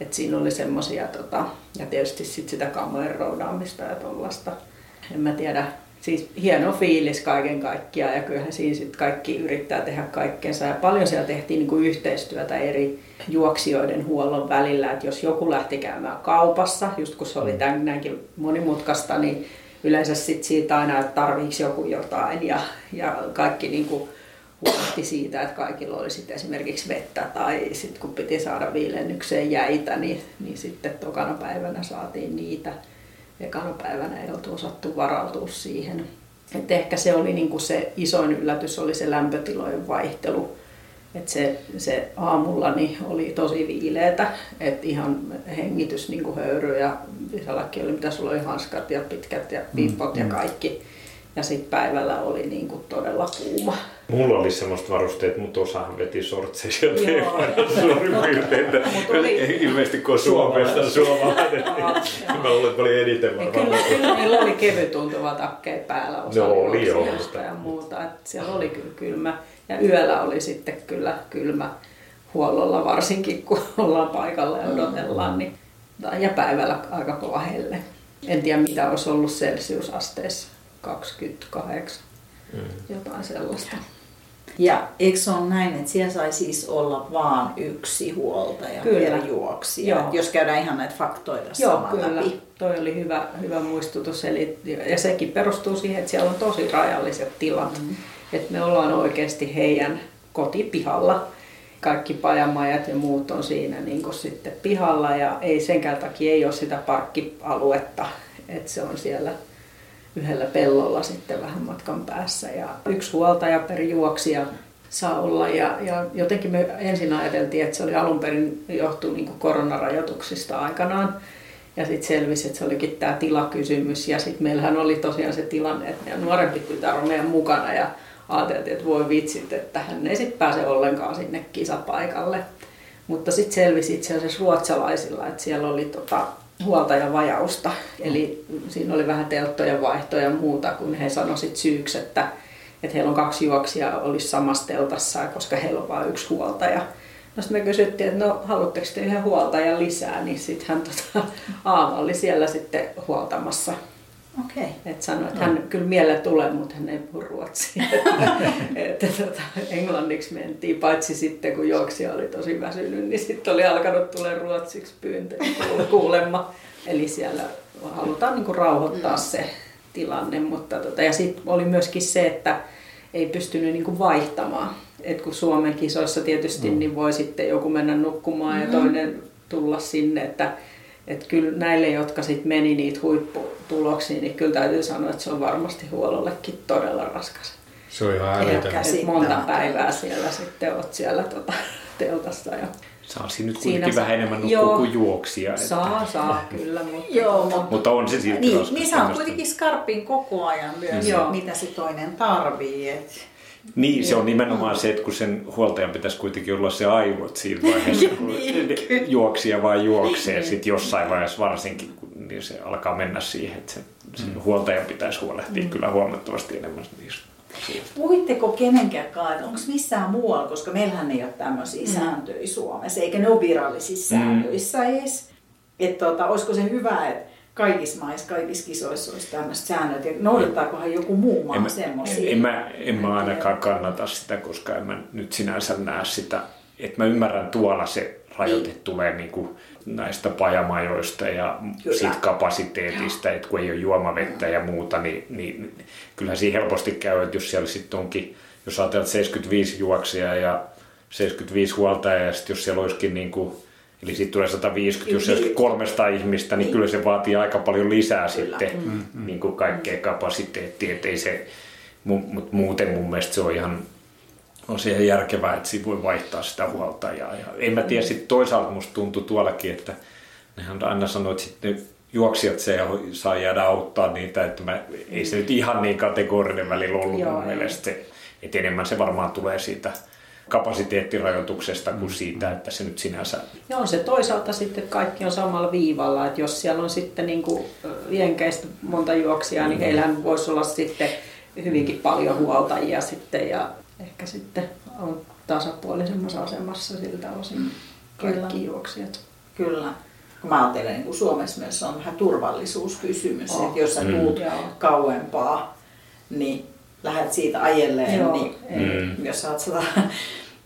Et siinä oli semmosia, tota, ja tietysti sit sitä kamojen roudaamista ja tollasta. En mä tiedä, siis hieno fiilis kaiken kaikkiaan ja kyllähän siinä sit kaikki yrittää tehdä kaikkensa. Ja paljon siellä tehtiin niin kuin yhteistyötä eri juoksijoiden huollon välillä, että jos joku lähti käymään kaupassa, just kun se oli mm. tämän, näinkin monimutkaista, niin yleensä sit siitä aina, että tarviiko joku jotain ja, ja kaikki niin kuin huolehti siitä, että kaikilla oli sitten esimerkiksi vettä tai sitten kun piti saada viilennykseen jäitä, niin, niin sitten tokana päivänä saatiin niitä. Ekana päivänä ei oltu osattu varautua siihen. Et ehkä se oli niinku se isoin yllätys oli se lämpötilojen vaihtelu. Et se, se aamulla niin oli tosi viileetä, että ihan hengitys niinku höyry ja Visallakin oli mitä sulla oli hanskat ja pitkät ja pippot mm, ja kaikki. Ja sitten päivällä oli niinku todella kuuma.
Mulla oli semmoista varusteet, mutta osahan veti sortseja suurin piirtein. Ilmeisesti kun Suomesta suomalainen, niin mä luulen, että oli eniten
varmaan. Kyllä, kyllä meillä oli kevyt tuntuva takkeja päällä, osa no, oli ja muuta. Että siellä oli kyllä kylmä. Ja yöllä oli sitten kyllä kylmä huollolla varsinkin, kun <laughs> ollaan paikalla ja odotellaan. Niin, ja päivällä aika kova helle. En tiedä mitä olisi ollut celsiusasteessa, 28, mm. jotain sellaista.
Ja eikö se ole näin, että siellä sai siis olla vaan yksi huoltaja kyllä. per juoksija, Joo. jos käydään ihan näitä faktoita
Joo, kyllä. läpi. Toi oli hyvä, hyvä muistutus. Eli, ja sekin perustuu siihen, että siellä on tosi rajalliset tilat. Mm. Että me ollaan oikeasti heidän kotipihalla. Kaikki pajamajat ja muut on siinä niin sitten pihalla ja ei senkään takia ei ole sitä parkkialuetta. Että se on siellä yhdellä pellolla sitten vähän matkan päässä ja yksi huoltaja per juoksija saa olla. Ja, ja jotenkin me ensin ajateltiin, että se oli alun perin johtuu niin koronarajoituksista aikanaan. Ja sitten selvisi, että se olikin tämä tilakysymys. Ja sitten meillähän oli tosiaan se tilanne, että nuorempi tytär on meidän mukana ja ajateltiin, että voi vitsit, että hän ei sitten pääse ollenkaan sinne kisapaikalle. Mutta sitten selvisi itse asiassa ruotsalaisilla, että siellä oli tota, huoltajan vajausta. Eli siinä oli vähän telttojen vaihtoja ja muuta, kun he sanoivat syyksi, että, että heillä on kaksi juoksijaa olisi samassa teltassa, koska heillä on vain yksi huoltaja. No sitten me kysyttiin, että no haluatteko te yhden huoltajan lisää, niin sitten hän tota, Aava oli siellä sitten huoltamassa.
Okei. Okay.
Että sanoi, että hän no. kyllä mieleen tulee, mutta hän ei puhu ruotsia. <laughs> että, että tota, englanniksi mentiin, paitsi sitten kun juoksija oli tosi väsynyt, niin sitten oli alkanut tulla ruotsiksi pyyntö kuulemma. Eli siellä halutaan niin kuin rauhoittaa mm. se tilanne. Mutta tota, ja sitten oli myöskin se, että ei pystynyt niin kuin vaihtamaan. Et kun Suomen kisoissa tietysti mm. niin voi sitten joku mennä nukkumaan mm-hmm. ja toinen tulla sinne, että että kyllä näille, jotka sitten meni niitä huipputuloksia, niin kyllä täytyy sanoa, että se on varmasti huolollekin todella raskas.
Se on ihan älytön.
Monta päivää siellä sitten oot siellä tota, teltassa. Ja
Saa siinä nyt kuitenkin vähän enemmän nukkua kuin juoksia.
Että... Saa, saa kyllä. <laughs> Mutta,
joo, mutta,
mutta on se silti
Niin, niin saa kuitenkin skarpin koko ajan myös, joo. mitä se toinen tarvii. Että
niin, se on nimenomaan se, että kun sen huoltajan pitäisi kuitenkin olla se aivot siinä <laughs> vaiheessa, kun niin, juoksija vaan juoksee, niin. sitten jossain vaiheessa varsinkin, kun niin se alkaa mennä siihen, että sen, sen mm. huoltajan pitäisi huolehtia mm. kyllä huomattavasti enemmän niistä.
Puhuitteko kenenkään että onko missään muualla, koska meillähän ei ole tämmöisiä mm. sääntöjä Suomessa, eikä ne ole virallisissa mm. säännöissä edes. Että tota, olisiko se hyvä, että kaikissa maissa, kaikissa kisoissa olisi tämmöiset säännöt. Ja noudattaakohan joku muu maa semmoisia?
En, mä, en mä ainakaan kannata sitä, koska en mä nyt sinänsä näe sitä. Että mä ymmärrän tuolla se rajoite niin. tulee niin kuin näistä pajamajoista ja sit kapasiteetista, että kun ei ole juomavettä ja muuta, niin, niin kyllähän siinä helposti käy, että jos siellä sitten onkin, jos ajatellaan 75 juoksia ja 75 huoltajaa ja sitten jos siellä olisikin niin kuin Eli sitten tulee 150, jos olisi 300 ihmistä, niin, niin kyllä se vaatii aika paljon lisää kyllä. sitten mm, mm. Niin kuin kaikkea kapasiteettia, ettei se Mutta muuten mun mielestä se on ihan on siihen järkevää, että siinä voi vaihtaa sitä huoltajaa. Ja en mä tiedä, sitten toisaalta musta tuntuu tuollakin, että nehän aina sanoo, että sitten juoksijat se saa jäädä auttaa niitä, että mä, ei se nyt ihan niin kategorinen välillä ollut Joo, mun mielestä. Se, että enemmän se varmaan tulee siitä kapasiteettirajoituksesta kuin siitä, että se nyt sinänsä...
Joo, se toisaalta sitten kaikki on samalla viivalla, että jos siellä on sitten niin kuin jenkeistä monta juoksijaa, niin mm. heillähän voisi olla sitten hyvinkin paljon huoltajia sitten ja ehkä sitten on tasapuolisemmassa asemassa siltä osin kaikki Kyllä. juoksijat.
Kyllä. Kun mä ajattelen, niin kuin Suomessa myös on vähän turvallisuuskysymys, oh. että jos sä tuut mm. kauempaa, niin lähdet siitä ajelleen, Joo. niin mm. jos oot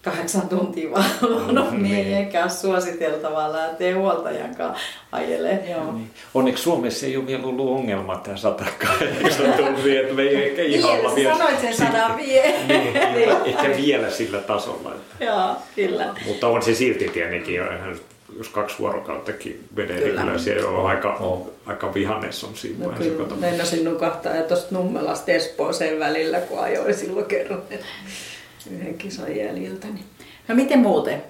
kahdeksan tuntia valvonut, mm, niin ei ehkä ole suositeltavaa lähteä huoltajan kanssa ajelee. Joo. Niin.
Onneksi Suomessa ei ole vielä ollut ongelma tämä 108 tuntia, että me ei ehkä ihan olla
vielä... Sanoit sen sanan vie.
niin, niin. ehkä vielä sillä tasolla.
Että. Joo, kyllä.
Mutta on se silti tietenkin, jos kaksi vuorokauttakin menee, niin kyllä, siellä on aika, oh. aika vihannes on siinä no,
kyllä, meinasin nukahtaa ja tuosta Nummelasta Espooseen välillä, kun ajoin silloin kerran yhden kisan jäljiltä. Niin.
No miten muuten?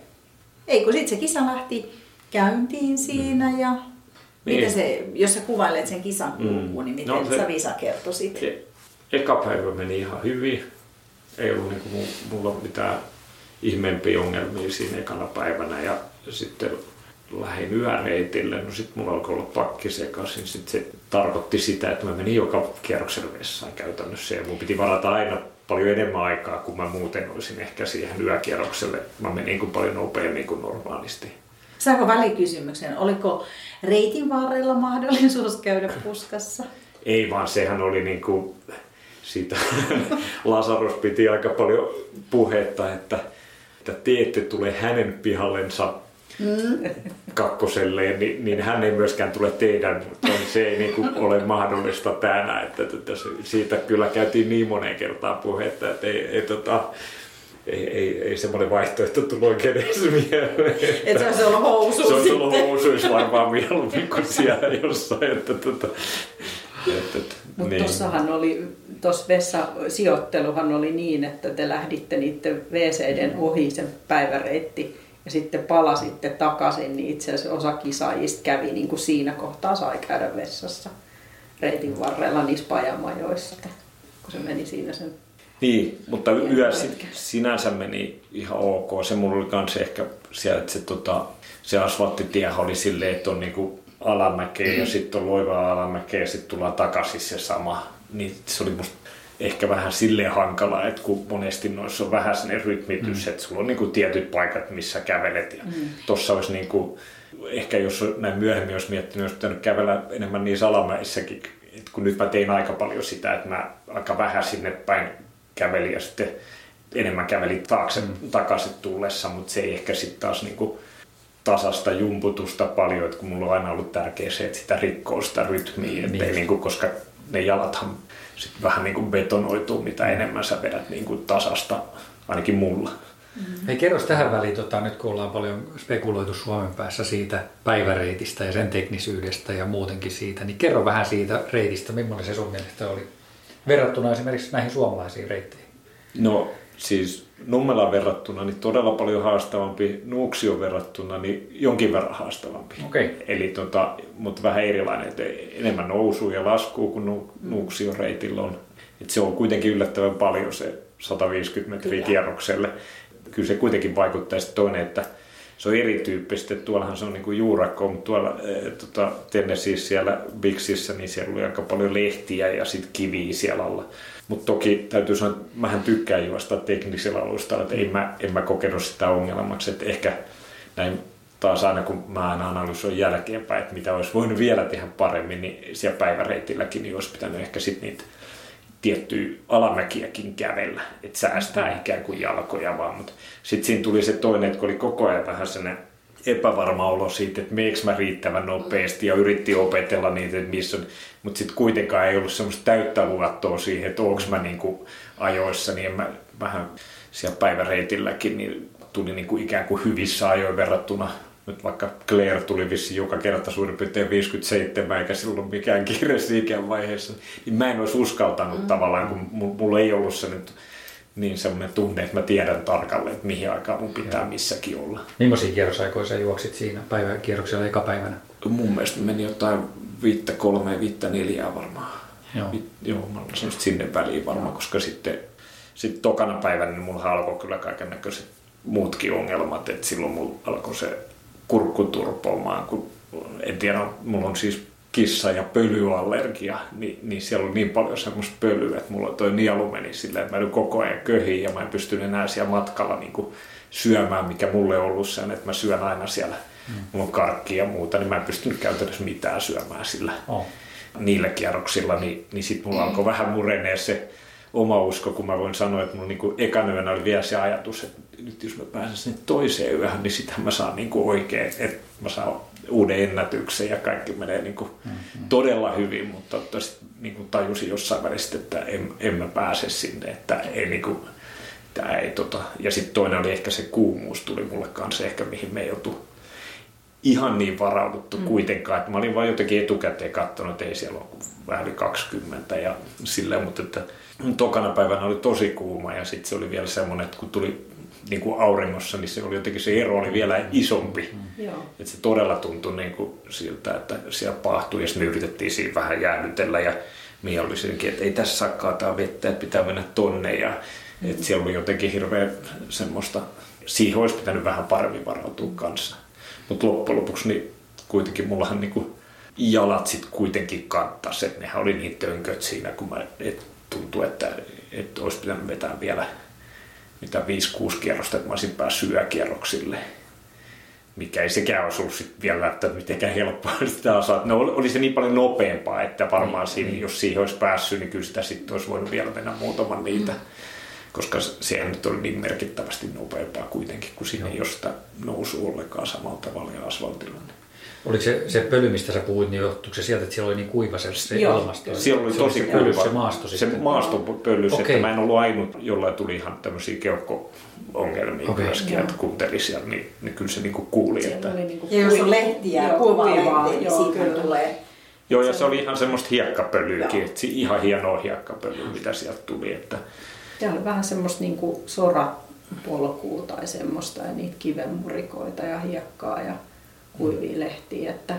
Ei kun sitten se kisa lähti käyntiin siinä ja niin. miten se, jos sä kuvailet sen kisan kulkuun, mm. niin miten no, se, sä Visa kertoisit? E-
eka päivä meni ihan hyvin. Ei ollut niinku mulla mitään ihmeempiä ongelmia siinä ekana päivänä ja sitten lähdin yöreitille, no sitten mulla alkoi olla pakki sekaisin. Sitten se tarkoitti sitä, että mä menin joka kierroksen vessaan käytännössä ja mun piti varata aina paljon enemmän aikaa kuin mä muuten olisin ehkä siihen yökierrokselle. Mä menin kuin paljon nopeammin kuin normaalisti.
Saanko välikysymyksen? Oliko reitin varrella mahdollisuus käydä <laughs> puskassa?
Ei vaan sehän oli niin kuin siitä <laughs> Lasarus piti aika paljon puhetta, että, että te ette tule hänen pihallensa mm. kakkoselle, niin, niin hän ei myöskään tule teidän, mutta se ei niin kuin ole mahdollista tänään. Että, että, siitä kyllä käytiin niin moneen kertaan puhetta, että ei, ei, tota, ei, ei, ei semmoinen vaihtoehto tullut oikein edes mieleen.
Että se olisi ollut
Se olisi ollut housuus varmaan mieluummin kuin siellä jossain. Että, että,
Mutta niin. tuossahan oli, tuossa vessasijoitteluhan oli niin, että te lähditte niiden WCden ohi sen päiväreitti ja sitten palasitte takaisin, niin itse asiassa osa kisaajista kävi niin kuin siinä kohtaa sai käydä vessassa reitin varrella niissä pajamajoissa, kun se meni siinä sen
niin, mutta yö sinänsä meni ihan ok. Se mulla oli kans ehkä siellä, että se, tota, se asfalttitie oli silleen, että on niinku alamäkeä ja sitten on loivaa alamäkeä ja sitten tullaan takaisin se sama. Niin se oli musta ehkä vähän silleen hankala, että kun monesti noissa on vähän sinne rytmitys, mm. että sulla on niin kuin tietyt paikat, missä kävelet. Ja mm. Tossa olisi niin kuin, ehkä jos näin myöhemmin olisi miettinyt, olisi pitänyt kävellä enemmän niin salamäissäkin, että kun nyt mä tein aika paljon sitä, että mä aika vähän sinne päin kävelin ja sitten enemmän kävelin taakse mm. takaisin tullessa, mutta se ei ehkä sitten taas niin kuin tasasta jumputusta paljon, että kun mulla on aina ollut tärkeää se, että sitä rikkoo sitä rytmiä, niin. niin kuin, koska ne jalathan sit vähän niin kuin betonoituu, mitä enemmän sä vedät niin kuin tasasta, ainakin mulla.
Mm. Hei, kerros tähän väliin, tota, nyt kun ollaan paljon spekuloitu Suomen päässä siitä päiväreitistä ja sen teknisyydestä ja muutenkin siitä, niin kerro vähän siitä reitistä, millainen se sun mielestä oli verrattuna esimerkiksi näihin suomalaisiin reitteihin?
No siis Nummelaan verrattuna niin todella paljon haastavampi, Nuuksio verrattuna niin jonkin verran haastavampi.
Okay.
Eli tota, mutta vähän erilainen, että enemmän nousuu ja laskuu kuin nu, Nuuksio reitillä on. Et se on kuitenkin yllättävän paljon se 150 metriä Kyllä. kierrokselle. Kyllä se kuitenkin vaikuttaa sitten toinen, että se on erityyppistä. Tuollahan se on niin kuin juurakko, mutta tuolla e, tota, Tennesseeissä siellä Bixissä, niin siellä oli aika paljon lehtiä ja sitten kiviä siellä alla. Mutta toki täytyy sanoa, että mähän tykkään juosta teknisellä alustalla, että en mä, en mä kokenut sitä ongelmaksi, että ehkä näin taas aina kun mä aina analysoin jälkeenpäin, että mitä olisi voinut vielä tehdä paremmin, niin siellä päiväreitilläkin niin olisi pitänyt ehkä sitten niitä tiettyjä alamäkiäkin kävellä, että säästää mm. ikään kuin jalkoja vaan, mutta sitten siinä tuli se toinen, että kun oli koko ajan vähän sellainen epävarma olo siitä, että meekö mä riittävän nopeasti ja yritti opetella niitä, että missä on, mutta sitten kuitenkaan ei ollut semmoista täyttä luottoa siihen, että onko mä niinku ajoissa, niin en mä vähän siellä päiväreitilläkin niin tuli niinku ikään kuin hyvissä ajoin verrattuna nyt vaikka Claire tuli vissi joka kerta suurin piirtein 57, eikä silloin mikään kiire ikään vaiheessa, niin mä en olisi uskaltanut mm. tavallaan, kun mulla ei ollut se nyt niin semmoinen tunne, että mä tiedän tarkalleen, että mihin aikaan mun pitää missäkin olla.
Millaisia kierrosaikoja sä juoksit siinä päiväkierroksella eka päivänä?
Mun mielestä meni jotain viittä kolme, viittä neljää varmaan. Joo. Vi, joo, mä sinne väliin varmaan, koska sitten sitten tokana päivänä niin mulla alkoi kyllä kaiken näköiset muutkin ongelmat, että silloin mulla alkoi se kurkku turpoamaan, kun en tiedä, mulla on siis kissa- ja pölyallergia, niin, niin siellä on niin paljon semmoista pölyä, että mulla toi nielu meni silleen, että mä koko ajan köhiin ja mä en pystynyt enää siellä matkalla niin kuin syömään, mikä mulle on ollut sen, että mä syön aina siellä. Mulla on karkkia ja muuta, niin mä en pystynyt käytännössä mitään syömään sillä. Oh. Niillä kierroksilla, niin, niin sitten mulla alkoi vähän murenee se oma usko, kun mä voin sanoa, että mulla niin ekan yönä oli vielä se ajatus, että nyt jos mä pääsen sinne toiseen yöhön, niin sitähän mä saan niin kuin oikein, että mä saan uuden ennätyksen ja kaikki menee niin kuin mm-hmm. todella hyvin, mutta niin kuin tajusin jossain välissä, että en, en mä pääse sinne, että ei niin kuin, tämä ei tota. Ja sitten toinen oli ehkä se kuumuus tuli mulle kanssa ehkä mihin me ei oltu ihan niin varauduttu mm. kuitenkaan, että mä olin vain jotenkin etukäteen katsonut, että ei siellä ole vähän yli 20 ja silleen, mutta että tokana päivänä oli tosi kuuma ja sitten se oli vielä semmoinen, että kun tuli niin kuin auringossa, niin se oli jotenkin se ero oli vielä isompi. Mm. Että se todella tuntui niin kuin siltä, että siellä pahtui ja sitten me yritettiin siinä vähän jäädytellä ja Mia oli senkin, että ei tässä saa kaataa vettä, että pitää mennä tonne ja mm. että siellä oli jotenkin hirveän semmoista, siihen olisi pitänyt vähän paremmin varautua kanssa. Mutta loppujen lopuksi niin kuitenkin mullahan niin kuin jalat sitten kuitenkin kattas, että nehän oli niin tönköt siinä, kun mä, et tuntui, että, että olisi pitänyt vetää vielä mitä 5-6 kierrosta, että mä olisin päässyt yökierroksille. Mikä ei sekään olisi ollut sit vielä välttämättä mitenkään helppoa <laughs> sitä osaa. No, oli se niin paljon nopeampaa, että varmaan siinä, niin. jos siihen olisi päässyt, niin kyllä sitä sitten olisi voinut vielä mennä muutaman niitä. Mm. Koska se nyt oli niin merkittävästi nopeampaa kuitenkin, kun ole sitä nousu ollenkaan samalla tavalla ja asfaltilla. Niin
Oliko se, se pöly, mistä sä puhuit, niin johtuiko se sieltä, että siellä oli niin kuiva se, se ilmasto?
Siellä oli tosi se kuiva. Se maasto Se maasto pöllys, okay. että mä en ollut ainut, jolla tuli ihan tämmöisiä keuhko-ongelmia okay. myöskin, että kuunteli siellä, niin, niin kyllä se niinku kuuli.
Siellä että... oli niinku ja jos on lehtiä, kuivaa lehtiä, niin siitä kyllä. tulee.
Joo, ja se oli ihan semmoista hiekkapölyäkin, että ihan hienoa hiekkapölyä, mitä sieltä tuli. Että...
Siellä oli vähän semmoista niinku sorapolkua tai semmoista ja niitä kivenmurikoita ja hiekkaa ja kuivia lehtiä, että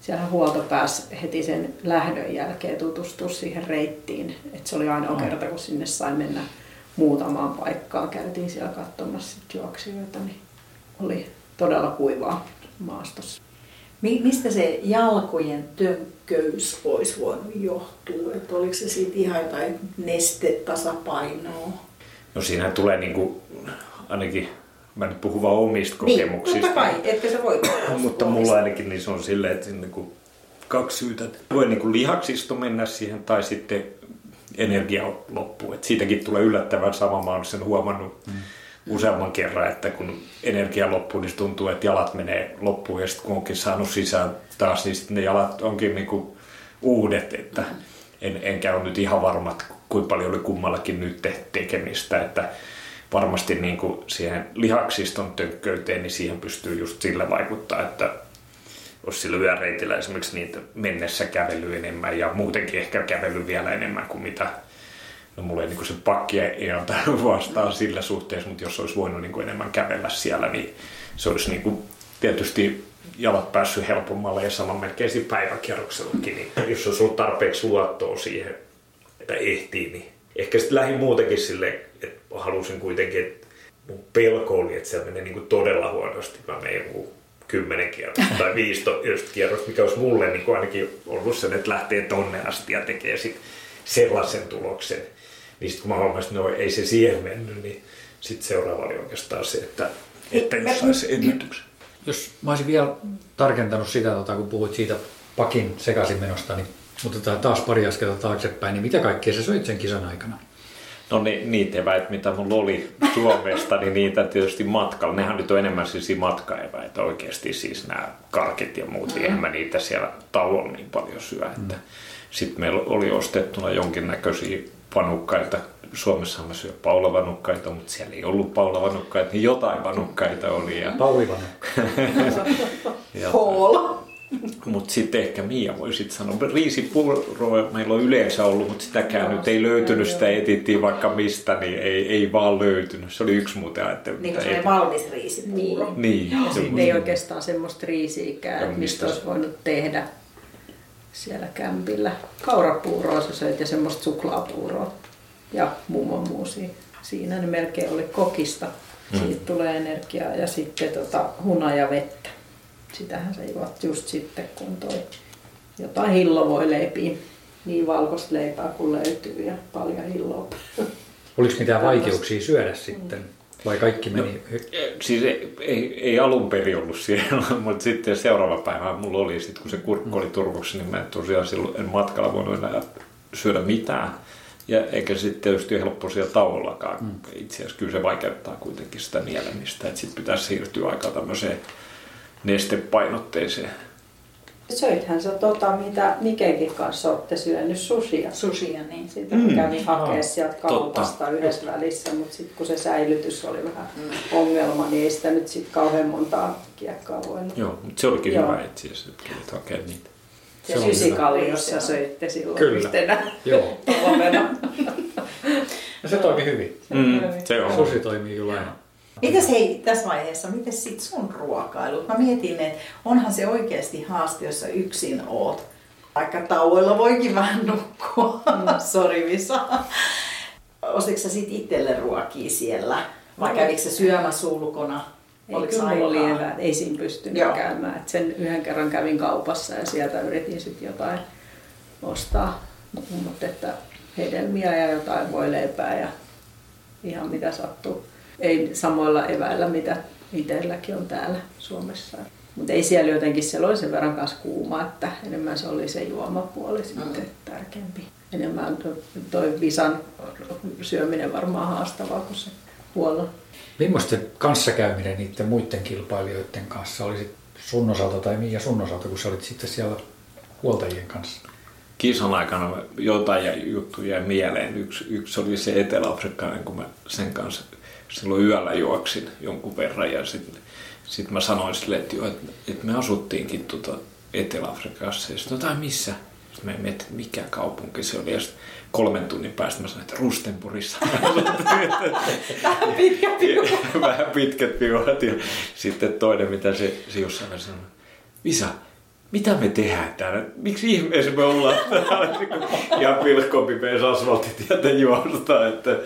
siellä huolto pääsi heti sen lähdön jälkeen tutustua siihen reittiin. Että se oli ainoa kerta, kun sinne sai mennä muutamaan paikkaan. Käytiin siellä katsomassa juoksijoita, niin oli todella kuivaa maastossa.
Mistä se jalkojen tönkköys olisi voinut johtua? Että oliko se siitä ihan jotain nestetasapainoa?
No siinä tulee niin kuin, ainakin mä nyt puhun vaan omista niin, kokemuksista.
Totta kai, etkä se voi <clears throat>
Mutta mulla ainakin niin se on silleen, että niin kuin kaksi syytä. Voi niin kuin lihaksisto mennä siihen tai sitten energia loppuu. Et siitäkin tulee yllättävän sama. Mä olen sen huomannut mm. Useamman kerran, että kun energia loppuu, niin tuntuu, että jalat menee loppuun ja sitten kun onkin saanut sisään taas, niin sitten ne jalat onkin niin kuin uudet. Että en, enkä ole nyt ihan varma, kuinka paljon oli kummallakin nyt tekemistä. Että varmasti niin kuin siihen lihaksiston tönkköyteen, niin siihen pystyy just sillä vaikuttaa, että olisi sillä yöreitillä esimerkiksi niitä mennessä kävely enemmän ja muutenkin ehkä kävely vielä enemmän kuin mitä No mulla ei niin se pakki ei anta <laughs> vastaan sillä suhteessa, mutta jos olisi voinut niin kuin enemmän kävellä siellä, niin se olisi niin kuin tietysti jalat päässyt helpommalle ja sama melkein siinä päiväkierroksellakin. Niin jos olisi ollut tarpeeksi luottoa siihen, että ehtii, niin ehkä sitten lähin muutenkin sille, että halusin kuitenkin, että mun pelko oli, että se menee niin kuin todella huonosti. Mä menen joku kymmenen kierrosta tai 15 kierrosta, mikä olisi mulle niin kuin ainakin ollut sen, että lähtee tonne asti ja tekee sit sellaisen tuloksen. Niin sitten kun mä huomasin, että no ei se siihen mennyt, niin sitten seuraava oli oikeastaan se, että, että jos saisi ennätyksen.
Jos mä olisin vielä tarkentanut sitä, tota, kun puhuit siitä pakin sekaisinmenosta, niin otetaan taas pari askelta taaksepäin, niin mitä kaikkea sä söit sen kisan aikana?
No niin, niitä eväitä, mitä mulla oli Suomesta, niin niitä tietysti matkalla. Nehän nyt on enemmän siis matkaeväitä oikeasti, siis nämä karkit ja muut, niin en mä niitä siellä tauolla niin paljon syö. Mm. Sitten meillä oli ostettuna jonkinnäköisiä vanukkaita. Suomessa mä syön paulavanukkaita, mutta siellä ei ollut paulavanukkaita, niin jotain vanukkaita oli. Ja,
Pauli Vanukka. <laughs>
ja,
Paul.
mutta sitten ehkä Mia voi sitten sanoa, riisipuuroa meillä on yleensä ollut, mutta sitäkään nyt ei löytynyt, sitä etittiin vaikka mistä, niin ei, ei vaan löytynyt. Se oli yksi muuten ajattelu.
Niin kuin
ei-
semmoinen valmis riisipuuro.
Niin,
Ja
se-
sitten ei oikeastaan semmoista riisiikää,
Ja
että
mistä
mistä
se-
olisi voinut tehdä siellä kämpillä. Kaurapuuroa sä söit ja semmoista suklaapuuroa ja mummon muusia. Siinä ne melkein oli kokista. Siitä tulee energiaa ja sitten tota, hunajavettä. Sitähän se juot just sitten, kun toi jotain hillovoileipiä. Niin valkoista leipää kuin löytyy ja paljon hilloa.
Oliko mitään vaikeuksia syödä sitten? Vai kaikki meni... hy-
Siis ei, ei, ei alun perin ollut siellä, <laughs> mutta sitten seuraava päivä mulla oli, sit, kun se kurkku oli turvoksi, niin mä en tosiaan silloin en matkalla voinut enää syödä mitään. Ja eikä sitten tietysti helppo siellä tauollakaan. Mm. Itse asiassa kyllä se vaikeuttaa kuitenkin sitä nielemistä, että sitten pitäisi siirtyä aika tämmöiseen nestepainotteiseen.
Söithän sä tota, mitä Mikekin kanssa olette syönyt sushia.
Sushia, niin.
Sitä mm. kävin hakea sieltä kaupasta yhdessä välissä, mutta sitten kun se säilytys oli vähän ongelma, niin ei sitä nyt sitten kauhean montaa kiekkaa voinut.
Joo, mutta se olikin
Joo.
hyvä asiassa, että kävit hakemaan niitä.
Se hyvä.
sysikali, jossa söitte silloin
Kyllä.
yhtenä
Joo. <laughs> No <laughs> se toimi hyvin.
Mm, se on.
Susi toimii kyllä aina.
Mitäs hei, tässä vaiheessa, miten sit sun ruokailut? Mä mietin, että onhan se oikeasti haaste, jos sä yksin oot. Vaikka tauoilla voikin vähän nukkua. <laughs> Sori Visa. Ostitko sä sit itselle ruokia siellä? Vai kävikö sä syömässä ulkona?
Ei,
Oliko
kyllä mulla oli
aikaa?
eväät, ei siinä pystynyt
Joo.
käymään. Et sen yhden kerran kävin kaupassa ja sieltä yritin sitten jotain ostaa. Mutta että hedelmiä ja jotain voi leipää ja ihan mitä sattuu. Ei samoilla eväillä, mitä itselläkin on täällä Suomessa. Mutta ei siellä jotenkin, siellä oli sen verran kanssa kuuma, että enemmän se oli se juomapuoli sitten tärkeämpi. Enemmän to- toi visan syöminen varmaan haastavaa kuin se huono.
Millaista se kanssakäyminen niiden muiden kilpailijoiden kanssa oli sun osalta tai Mia sun osalta, kun sä olit sitten siellä huoltajien kanssa?
kisan aikana jotain juttuja mieleen. Yksi, yksi oli se etelä-afrikkalainen, kun mä sen kanssa silloin yöllä juoksin jonkun verran ja sitten sit mä sanoin sille, että, joo, että, että me asuttiinkin tuota Etelä-Afrikassa ja sitten no missä? Sitten mä mietin, että mikä kaupunki se oli ja sitten kolmen tunnin päästä mä sanoin, että Rustenburgissa. <laughs>
Vähän pitkä piru. <laughs>
Vähän pitkät piuhat ja sitten toinen, mitä se, se jossain vaiheessa sanoi, Visa, mitä me tehdään täällä? Miksi ihmeessä me ollaan täällä? <laughs> Ja pilkkopimeessä asfalttitietä juosta, että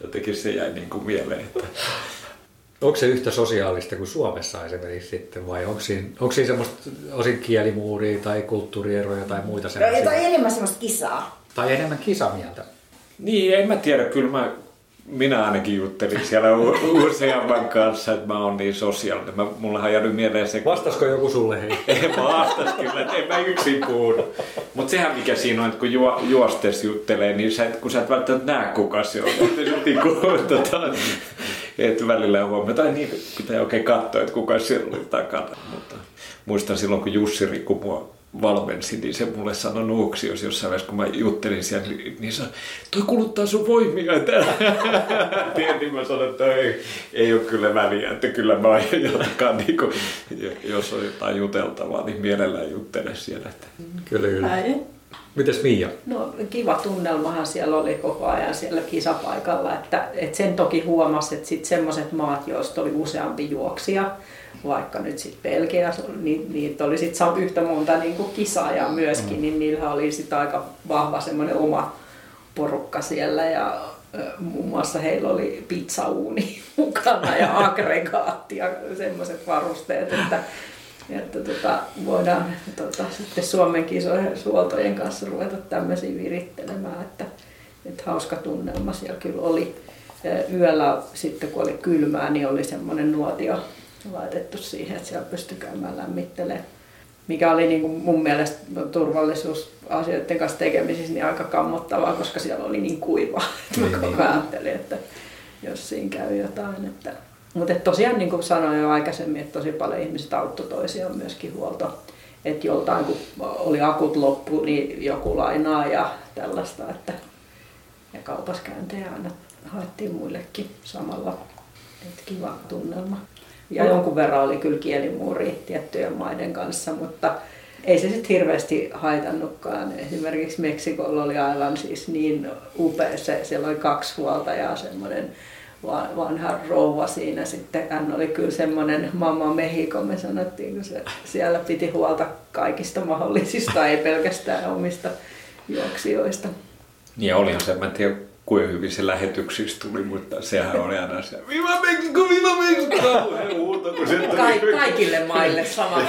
jotenkin se jäi niin kuin mieleen. Että
Onko se yhtä sosiaalista kuin Suomessa esimerkiksi sitten, vai onko siinä, onko siinä semmoista osin kielimuuria tai kulttuurieroja tai muita
Tai
semmoisia?
enemmän semmoista kisaa.
Tai enemmän kisamieltä?
Niin, en mä tiedä, kyllä mä, minä ainakin juttelin siellä u- useamman kanssa, että mä oon niin sosiaalinen. Mä, mullahan jäänyt mieleen se,
Vastasko joku sulle hei? <laughs>
En vastas kyllä, että en mä yksin puhunut. Mutta sehän mikä siinä on, että kun juo, juostes juttelee, niin sä et, kun sä et välttämättä näe kuka se on. <laughs> Että niin kuin, tota, et välillä huomaa, tai niin pitää oikein katsoa, että kuka siellä oli takana. Mutta muistan silloin, kun Jussi Riku mua valmensi, niin se mulle sanoi Nuuksios jossain vaiheessa, kun mä juttelin siellä, niin se toi kuluttaa sun voimia. <laughs> Tietenkin mä sanoin, että ei, ei ole kyllä väliä, että kyllä mä aion jatkaa, niin kuin, jos on jotain juteltavaa, niin mielellään juttele siellä. Että.
Kyllä, kyllä.
Ai.
Mites Mia?
No kiva tunnelmahan siellä oli koko ajan siellä kisapaikalla, että, että sen toki huomasi, että sitten semmoiset maat, joista oli useampi juoksija, vaikka nyt sitten Belgia, niin niitä oli sitten yhtä monta niin kuin kisaajaa myöskin, mm. niin niillä oli sitten aika vahva semmoinen oma porukka siellä ja muun muassa heillä oli pizzauuni <laughs> mukana ja <laughs> aggregaatti ja semmoiset varusteet, että että tota, voidaan tota, sitten Suomen kisojen suoltojen kanssa ruveta tämmöisiä virittelemään, että, että hauska tunnelma siellä kyllä oli. Yöllä sitten kun oli kylmää, niin oli semmoinen nuotio laitettu siihen, että siellä pystyi käymään lämmittelemään. Mikä oli niin kuin mun mielestä turvallisuusasioiden kanssa tekemisissä niin aika kammottavaa, koska siellä oli niin kuivaa. <laughs> Että
Niin,
mä koko
niin.
ajattelin, että jos siinä käy jotain. Että mutta tosiaan niin kuin sanoin jo aikaisemmin, että tosi paljon ihmiset auttoi toisiaan myöskin huolto. Että joltain kun oli akut loppu, niin joku lainaa ja tällaista. Että, ja kaupaskäyntejä aina haettiin muillekin samalla. Et kiva tunnelma. Ja jonkun verran oli kyllä kielimuuri tiettyjen maiden kanssa, mutta ei se sitten hirveästi haitannutkaan. Esimerkiksi Meksikolla oli aivan siis niin upea se, siellä oli kaksi huoltajaa, semmoinen vanha rouva siinä sitten. Hän oli kyllä semmoinen mamma Mehiko, me sanottiin, kun se siellä piti huolta kaikista mahdollisista, ei pelkästään omista juoksijoista.
Niin olihan se, mä en tiedä kuinka hyvin se lähetyksistä tuli, mutta sehän oli aina se Viva Meksiko, Viva Meksiko! Huuto, kun se tuli.
Ka- kaikille maille sama.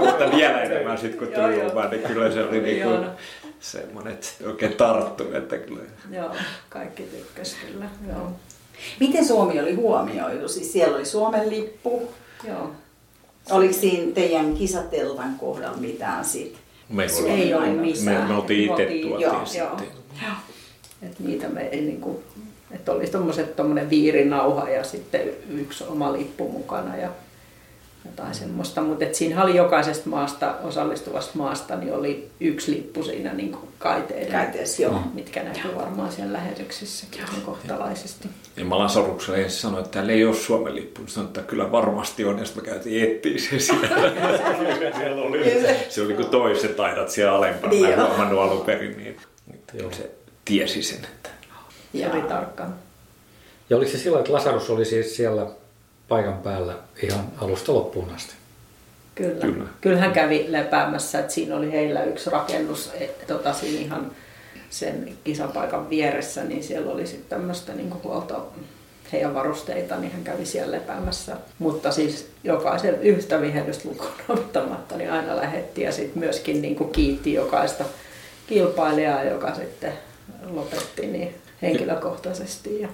mutta vielä enemmän sitten kun tuli Oma, niin kyllä se oli niinku semmoinen, että oikein tarttu. Että kyllä.
Joo, kaikki tykkäs kyllä. Joo.
Miten Suomi oli huomioitu? Siis siellä oli Suomen lippu.
Joo.
Oliko siinä teidän kisateltan kohdalla mitään sit?
Meillä oli,
ei ole missään.
Me, me oltiin itse tuotiin sitten.
Joo. Et niitä me ei niinku, että oli tommonen viirinauha ja sitten yksi oma lippu mukana ja jotain semmoista. Mutta siinä oli jokaisesta maasta, osallistuvasta maasta, niin oli yksi lippu siinä niin kaiteiden,
Kaiteessa, joo.
mitkä näkyy varmaan siellä lähetyksissäkin kohtalaisesti.
Ja mä alan soruksella ensin sanoa, että täällä ei ole Suomen lippu. Sanoin, että kyllä varmasti on, ja sitten me käytiin etsiä se siellä. siellä <laughs> oli, se oli kuin toiset taidat siellä alempana. Niin mä en huomannut alun perin, niin Joo. se tiesi sen. Että...
Se oli tarkka.
Ja oliko se sillä, että Lasarus oli siis siellä paikan päällä ihan alusta loppuun asti.
Kyllä. Kyllä. Kyllä hän kävi lepäämässä, että siinä oli heillä yksi rakennus et, tota, siinä ihan sen kisapaikan vieressä, niin siellä oli sitten tämmöistä niin huolto heidän varusteita, niin hän kävi siellä lepäämässä. Mutta siis jokaisen yhtä vihellystä lukuun ottamatta, niin aina lähetti ja sitten myöskin niin kuin kiitti jokaista kilpailijaa, joka sitten lopetti niin henkilökohtaisesti. Ja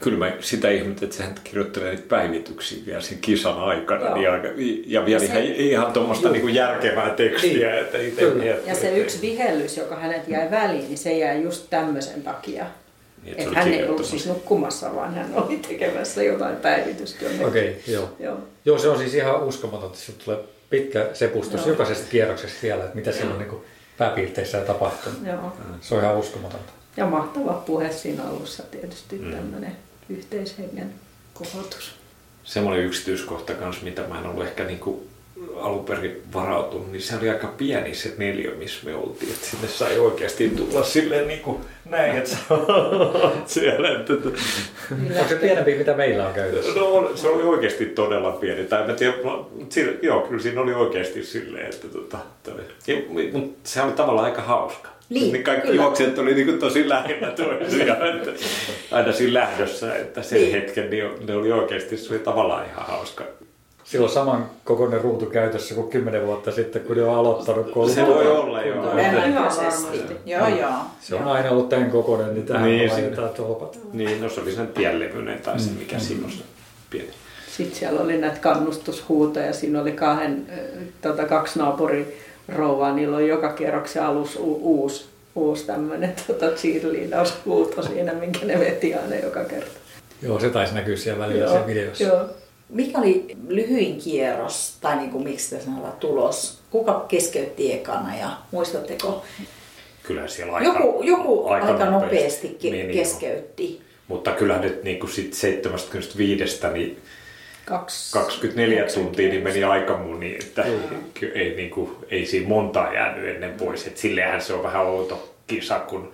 Kyllä mä sitä ihmettä, että sehän kirjoittelee niitä päivityksiä vielä sen kisan aikana. Niin aika, ja vielä se, ihan, ihan tuommoista niin järkevää tekstiä. Niin. Että itse
miettii, ja se yksi vihellys, joka hänet jäi väliin, niin se jäi just tämmöisen takia. Niin, että hän ei ollut siis nukkumassa, vaan hän oli tekemässä jotain päivitystä.
Okei, okay, joo. joo. Joo, se on siis ihan uskomaton, että tulee pitkä sepustus joo. jokaisesta kierroksesta siellä, että mitä siellä on niin pääpiirteissä tapahtunut. Joo. Se on ihan uskomatonta.
Ja mahtava puhe siinä alussa tietysti mm. tämmöinen yhteishengen kohotus.
Semmoinen yksityiskohta kanssa, mitä mä en ollut ehkä niinku alun perin varautunut, niin se oli aika pieni se neljä, missä me oltiin. Että sinne sai oikeasti tulla silleen niin kuin näin, että siellä. Että...
Onko se pienempi, mitä meillä on käytössä?
No se oli oikeasti todella pieni. Tai mä tiedän, joo, kyllä siinä oli oikeasti silleen, että tota, ja, mutta se oli tavallaan aika hauska. Niin, niin kaikki kyllä. juoksijat oli niin tosi lähellä toisiaan, että aina siinä lähdössä, että sen niin. hetken niin ne oli oikeasti se oli tavallaan ihan hauska.
Silloin saman kokoinen ruutu käytössä kuin kymmenen vuotta sitten, kun ne on aloittanut
koulun. Se voi olla, joo.
Todennäköisesti. Joo, joo.
Se on aina ollut tämän kokoinen, niin tähän niin, laitetaan tolpat.
Niin, no se oli sen tienlevyinen tai se, mikä mm. siinä on pieni.
Sitten siellä oli näitä kannustushuutoja. Siinä oli kahden, tota, kaksi naapuri rouvaa, niillä on joka kierroksen alus u- uusi, uusi tämmöinen tota, cheerleadaushuuto siinä, minkä ne veti aina joka kerta.
Joo, se taisi näkyä siellä välillä siellä videossa. Joo.
Mikä oli lyhyin kierros, tai niin kuin, miksi te sanotaan tulos? Kuka keskeytti ekana ja muistatteko?
Kyllä siellä aika,
joku, joku aika, aika nopeasti, nopeasti niin, keskeytti.
Niin, Mutta kyllä nyt niin kuin sit 75 niin Kaksi, 24 tuntia niin meni aika muni, että mm. ei, niin kuin, ei siinä montaa jäänyt ennen pois. Et sillehän se on vähän outo kisa, kun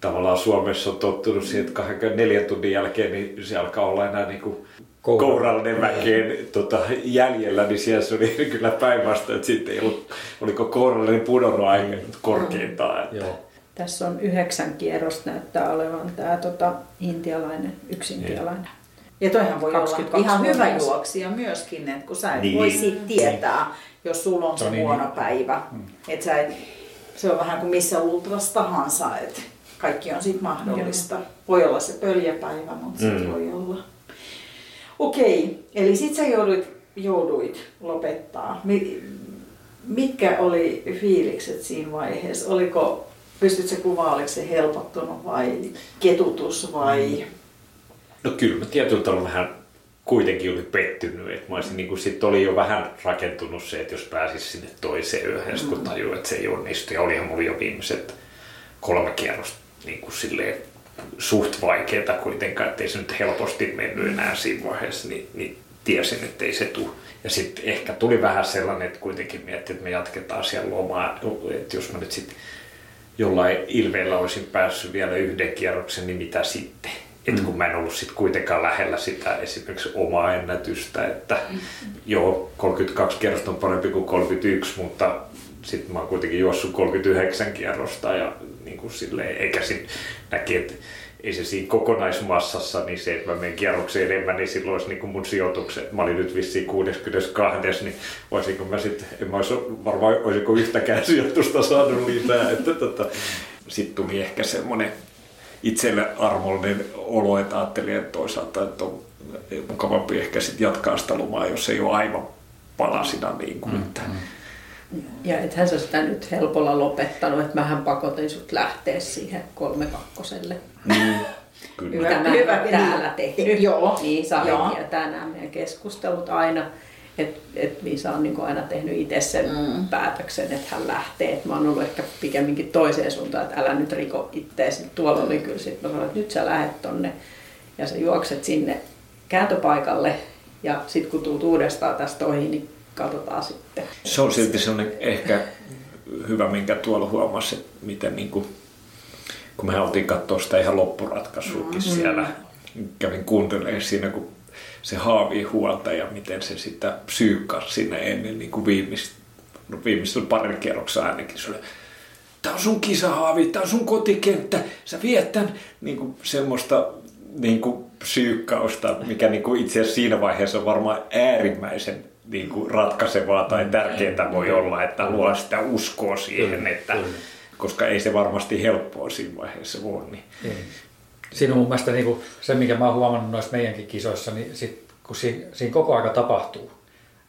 tavallaan Suomessa on tottunut siihen, että 24 tunnin jälkeen niin se alkaa olla enää niin kuin kourallinen väkeen tota, jäljellä, niin siellä se oli <laughs> kyllä päinvastoin, että sitten ei ollut, oliko kourallinen pudonnut aika korkeintaan. Että. Joo.
Tässä on yhdeksän kierrosta näyttää olevan tämä tota, intialainen, yksi intialainen.
Ja toihan voi olla ihan hyvä juoksija myöskin, että kun sä et niin. voi siitä tietää, jos sulla on se no niin. huono päivä. Mm. Että sä et, se on vähän kuin missä ultras tahansa, että kaikki on sitten mahdollista. Joo. Voi olla se pöljäpäivä, mutta mm. se voi olla. Okei, eli sit sä jouduit, jouduit lopettaa. Mitkä oli fiilikset siinä vaiheessa? Oliko, pystytkö kuvaamaan, oliko se helpottunut vai ketutus vai... Mm
No kyllä mä tietyllä tavalla vähän kuitenkin oli pettynyt, että mä olisin, niin kuin, sit oli jo vähän rakentunut se, että jos pääsis sinne toiseen yöhön, kun tajuin, että se ei onnistu. Ja olihan mulla jo viimeiset kolme kierrosta niin kuin silleen suht vaikeaa kuitenkaan, ettei se nyt helposti mennyt enää siinä vaiheessa, niin, niin tiesin, että ei se tule. Ja sitten ehkä tuli vähän sellainen, että kuitenkin miettii, että me jatketaan siellä lomaa, että jos mä nyt sitten jollain ilveellä olisin päässyt vielä yhden kierroksen, niin mitä sitten? Että kun mä en ollut sitten kuitenkaan lähellä sitä esimerkiksi omaa ennätystä, että joo, 32 kierrosta on parempi kuin 31, mutta sitten mä oon kuitenkin juossut 39 kierrosta ja kuin silleen, eikä sitten näki, että ei se siinä kokonaismassassa, niin se, että mä menen kierrokseen enemmän, niin silloin olisi niin kuin mun sijoitukset. Mä olin nyt vissiin 62, niin voisinko mä sitten, en mä olisi varmaan, olisiko yhtäkään <laughs> sijoitusta saanut lisää. Että tota, sitten tuli ehkä semmoinen itselle armollinen olo, että ajattelin, että toisaalta että on mukavampi ehkä sitten jatkaa sitä lomaa, jos ei ole aivan palasina. Niin kuin, että,
Ja ethän sä sitä nyt helpolla lopettanut, että mähän pakotin sut lähteä siihen kolme kakkoselle.
Mm, <laughs> kyllä.
Mitä mä
Hyvä,
hyvä, täällä
niin.
tehnyt.
Joo.
Niin Sari
Joo.
tietää nämä meidän keskustelut aina. Että et Liisa on niin aina tehnyt itse sen mm. päätöksen, että hän lähtee. Et mä oon ollut ehkä pikemminkin toiseen suuntaan, että älä nyt riko itteesi. Tuolla oli kyllä sit, mä sanoin, että nyt sä lähet tonne ja sä juokset sinne kääntöpaikalle. Ja sitten kun tuut uudestaan tästä ohi, niin katsotaan sitten.
Se on silti sellainen ehkä hyvä, minkä tuolla huomasi, että miten niin kuin, kun me oltiin katsoa sitä ihan loppuratkaisuakin mm. siellä, kävin kuuntelemaan siinä, kun se haavii huolta ja miten se sitä psyykkasi sinne ennen niin kuin viimeistä, no viimeisellä parin kierroksella ainakin. Se oli, tää on sun kisahaavi, tää on sun kotikenttä, sä viet tän niin kuin semmoista niin kuin psyykkausta, mikä niin kuin itse asiassa siinä vaiheessa on varmaan äärimmäisen niin kuin ratkaisevaa tai tärkeää voi olla, että luo sitä uskoa siihen, että koska ei se varmasti helppoa siinä vaiheessa voi. Niin.
Siinä on mun mielestä niin kuin se, mikä mä oon huomannut noissa meidänkin kisoissa, niin sit, kun siinä, siinä koko aika tapahtuu,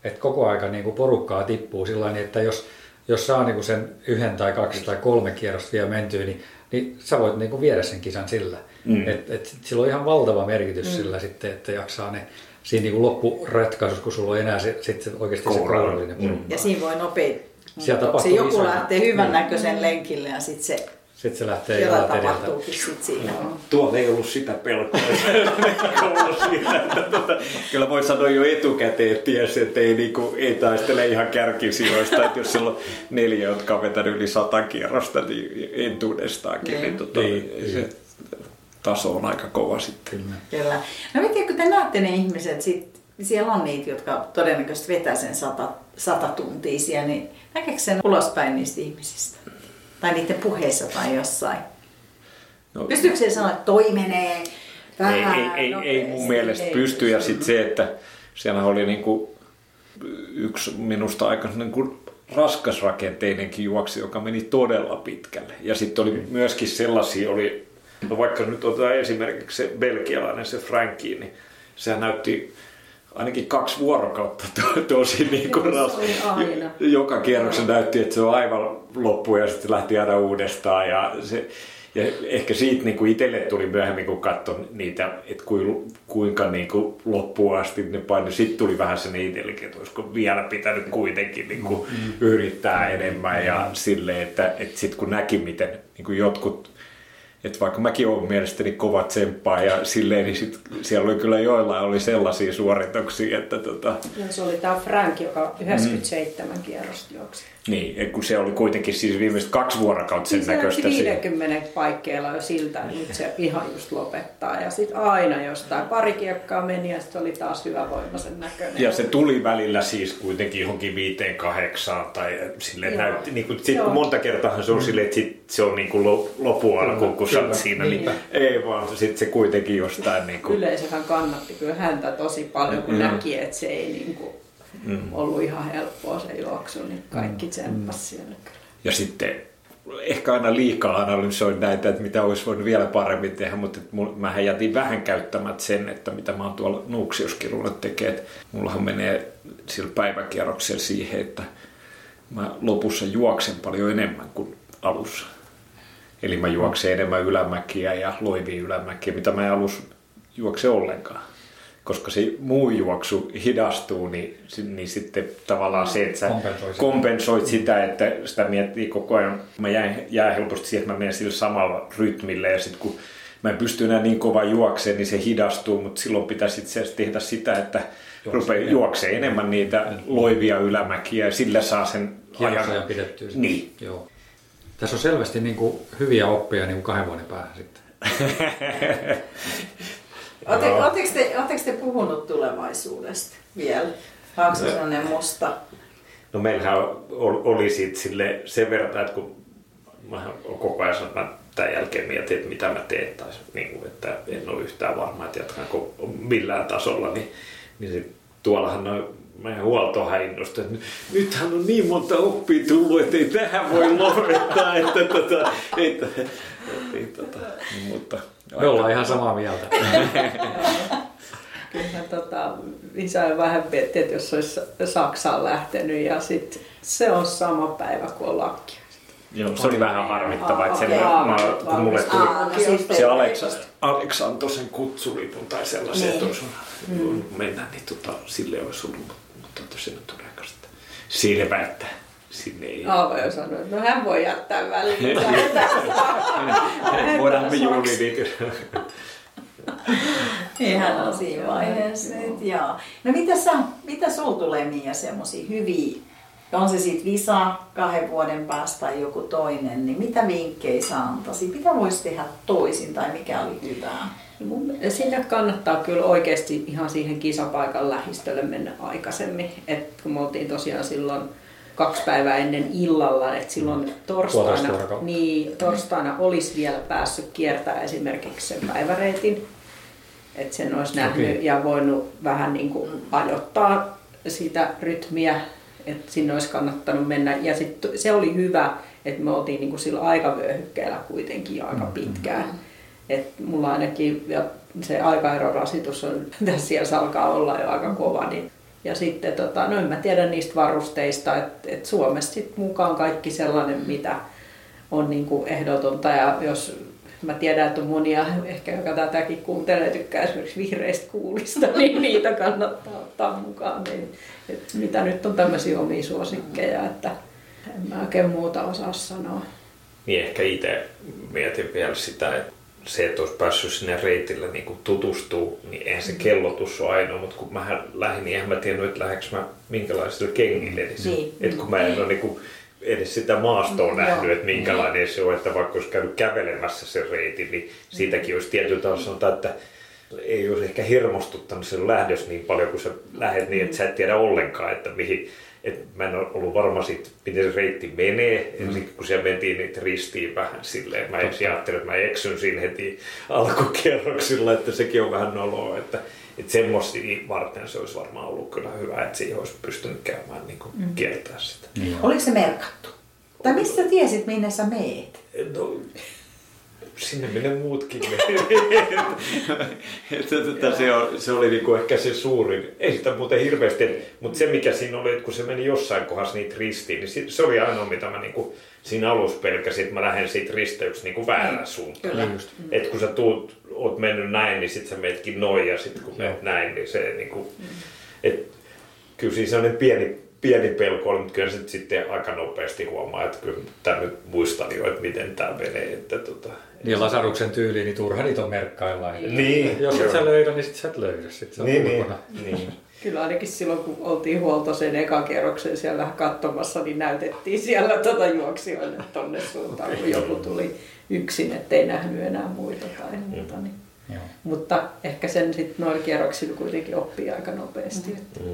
että koko aika niin kuin porukkaa tippuu sillä että jos, jos saa niin kuin sen yhden tai kaksi tai kolme kierrosta vielä mentyä, niin, niin sä voit niin kuin viedä sen kisan sillä. Mm. Et, et sillä on ihan valtava merkitys mm. sillä sitten, että jaksaa ne siinä niin loppuratkaisussa, kun sulla on enää se, sit se oikeasti se kourallinen
Mm.
Ja siinä voi nopein.
Siellä
Se joku
isoja-
lähtee hyvän näköisen lenkille ja sitten se
Sitten se lähtee edeltä.
tapahtuukin sit siinä.
Tuolla ei ollut sitä pelkoa. <laughs> siitä, että tota, kyllä voi sanoa jo etukäteen, että tiesi, että ei, niinku, ei taistele ihan kärkisijoista. Että jos siellä on neljä, jotka on vetänyt yli sata kierrosta, niin entuudestaankin, niin, niin, tota,
Niin,
se taso on aika kova sitten.
Kyllä.
Kyllä. No miten kun te näette ne ihmiset, sit, siellä on niitä, jotka todennäköisesti vetää sen sata, sata tuntia siellä, niin näkeekö sen ulospäin niistä ihmisistä? Tai niiden puheissa tai jossain?
No,
Pystyykö se sanoa, että toi menee
ei,
vähän
ei, ei, ei mun
nopeasti?
mielestä
Ei
pysty. Ja sitten se, että siellä oli niinku yksi minusta aika niinku raskasrakenteinenkin juoksi, joka meni todella pitkälle. Ja sitten oli myöskin sellaisia, oli, no vaikka nyt otetaan esimerkiksi se belgialainen, se Frankie, niin sehän näytti ainakin kaksi vuorokautta to, tosi niin kuin ras,
se
joka kierroksen näytti, että se on aivan loppu ja sitten lähti aina uudestaan ja se, ja ehkä siitä niin kuin itselle tuli myöhemmin, kun katsoin niitä, että kuin, kuinka niin kuin loppuun asti ne painoi. Sitten tuli vähän sen itsellekin, että olisiko vielä pitänyt kuitenkin niin kuin yrittää enemmän. Ja silleen, että, että sitten kun näki, miten niin kuin jotkut että vaikka mäkin olen mielestäni kova tsemppaa ja silleen, niin sit siellä oli kyllä joillain oli sellaisia suorituksia, että tota,
se oli tämä Frank, joka 97 mm. kierrosta juoksi.
Niin, kun se oli kuitenkin siis viimeiset kaksi vuorokautta sen
Siis se
näköistä. siinä.
50 paikkeilla jo siltä, että nyt se ihan just lopettaa. Ja sitten aina jostain pari kiekkaa meni ja sitten oli taas hyvävoimaisen näköinen.
Ja se tuli välillä siis kuitenkin johonkin viiteen kahdeksaan tai silleen
Joo.
näytti, niin kuin, sit,
Joo.
kun monta kertaa se on silleen, että sit se on niin kuin lo- lopun alku, kun sä siinä, niin,
Niin.
ei vaan sitten se kuitenkin jostain niin kuin,
Yleisöhän kannatti kyllä häntä tosi paljon, kun
Mm.
näki, että se ei niinku ollut ihan helppoa se juoksu, niin kaikki tsemppasi siellä kyllä.
Ja sitten ehkä aina liikaa analysoin näitä, että mitä olisi voinut vielä paremmin tehdä, mutta mähän jätin vähän käyttämättä sen, että mitä mä oon tuolla Nuuksiuskirulle tekee. Mullahan menee sillä päiväkierroksella siihen, että mä lopussa juoksen paljon enemmän kuin alussa. Eli mä juoksen enemmän ylämäkiä ja loivia ylämäkiä, mitä mä en alus juokse ollenkaan. Koska se muu juoksu hidastuu, niin, niin sitten tavallaan se, että sä
Kompensoi sitä.
kompensoit sitä, että sitä miettii koko ajan. Mä jään, jää helposti siihen, että mä menen sillä samalla rytmillä ja sitten kun
mä en pysty enää niin kova juokseen, niin se hidastuu, mutta silloin pitäisi itse asiassa tehdä sitä, että rupeaa juoksee enemmän niitä loivia ylämäkiä ja sillä saa sen
ajan pidettyä.
Niin.
Joo. Tässä on selvästi niin kuin hyviä oppia niin kuin kahden vuoden päähän sitten. <laughs>
Oletteko te, te puhunut tulevaisuudesta vielä? Onko se sellainen musta?
No meillähän oli siitä sille sen verran, että kun mä koko ajan sanon, että tämän jälkeen mietin, että mitä mä teen, tai niin kuin, että en ole yhtään varma, että jatkanko millään tasolla, niin, niin sit, tuollahan noin meidän huoltohan innostui, että nythän on niin monta oppia tullut, että ei tähän voi lopettaa, että tota, ei, ei, tota, mutta
me ollaan ihan samaa mieltä. <laughs>
Kyllä tota, isä on vähän mietti, että jos olisi Saksaan lähtenyt ja sit se on sama päivä kuin on lakki.
Joo, se oli vähän harmittava, että sen, aa, mä, kun mulle tuli aa, no se Alex, Alex antoi sen kutsulipun tai sellaisen, niin. että olisi mm. mennä, niin tota, sille olisi ollut, mutta tosiaan sitten selvä, että sinne ei...
Aavo jo sanoi, että no hän voi jättää väliin.
Voidaan me juuri niitä.
Ihan on siinä vaiheessa nyt, joo. No mitä, sä, mitä sul tulee Mia semmoisia hyviä, on se sitten visa kahden vuoden päästä tai joku toinen, niin mitä vinkkejä sä antaisit? Mitä voisi tehdä toisin tai mikä oli hyvää?
Sinne kannattaa kyllä oikeasti ihan siihen kisapaikan lähistölle mennä aikaisemmin. Et kun me oltiin tosiaan silloin kaksi päivää ennen illalla, että silloin mm. torstaina, niin, torstaina olisi vielä päässyt kiertämään esimerkiksi sen päiväreitin, että sen olisi nähnyt okay. ja voinut vähän niin kuin ajoittaa sitä rytmiä, että sinne olisi kannattanut mennä. Ja sit se oli hyvä, että me oltiin niin kuin sillä aikavyöhykkeellä kuitenkin aika mm. pitkään. Mm. Et mulla ainakin ja se aikaerorasitus on, <laughs> tässä siellä alkaa olla jo aika kova, niin ja sitten, tota, no en mä tiedä niistä varusteista, että et Suomessa sit mukaan kaikki sellainen, mitä on niin kuin ehdotonta. Ja jos mä tiedän, että on monia, ehkä joka tätäkin kuuntelee, tykkää esimerkiksi vihreistä kuulista, <laughs> niin niitä kannattaa ottaa mukaan. Niin, että mitä nyt on tämmöisiä omia suosikkeja, että en mä oikein muuta osaa sanoa.
Niin ehkä itse mietin vielä sitä, että se, että olisi päässyt sinne reitille niin kuin tutustuu, niin eihän se mm. kellotus ole ainoa, mutta kun mä lähdin, niin eihän mä tiennyt, että lähdekö mä minkälaisille kengille. Niin, niin. Että kun mä en ole niin kuin edes sitä maastoa mm, nähnyt, että minkälainen se on, että vaikka olisi käynyt kävelemässä sen reitin, niin siitäkin olisi tietyllä tavalla sanotaan, että ei olisi ehkä hermostuttanut sen lähdös niin paljon, kun sä lähdet niin, että sä et tiedä ollenkaan, että mihin, et mä en ollut varma siitä, miten se reitti menee. Mm. Ensin kun siellä mentiin niitä ristiin vähän silleen, mä ajattelin, että mä eksyn siinä heti alkukerroksilla, että sekin on vähän noloa. Että, että semmoista varten se olisi varmaan ollut kyllä hyvä, että siihen olisi pystynyt käymään niin kuin mm. kiertää sitä.
Niin. Oliko se merkattu? Tai mistä tiesit, minne sä meet?
No, sinne minne muutkin <laughs> <laughs> että se, on, se oli niinku ehkä se suurin, ei sitä muuten hirveästi, mutta se mikä siinä oli, että kun se meni jossain kohdassa niitä ristiin, niin se oli ainoa mitä mä niinku siinä alussa pelkäsin, että mä lähden siitä risteyksestä niinku väärään niin, suuntaan. Kyllä. Mm. Että kun sä tuut, oot mennyt näin, niin sit sä meetkin noin ja sit kun menet näin, niin se niinku, mm. et, kyllä siinä sellainen pieni pieni pelko oli, mutta kyllä se sitten aika nopeasti huomaa, että kyllä tämä nyt muistan jo, että miten tämä menee. Että tota,
niin Lasaruksen tyyliin, niin turha niitä on merkkailla.
Niin.
Jos et sä löydä, niin sit sä et löydä. Sit se on
niin, niin, niin. <laughs>
Kyllä ainakin silloin, kun oltiin huoltoisen ekan kerroksen siellä katsomassa, niin näytettiin siellä tuota juoksijoille tonne suuntaan, kun joku tuli yksin, ettei nähnyt enää muita tai muuta. Niin. Joo. Mutta ehkä sen sitten noilla kierroksilla kuitenkin oppii aika nopeasti. Mm.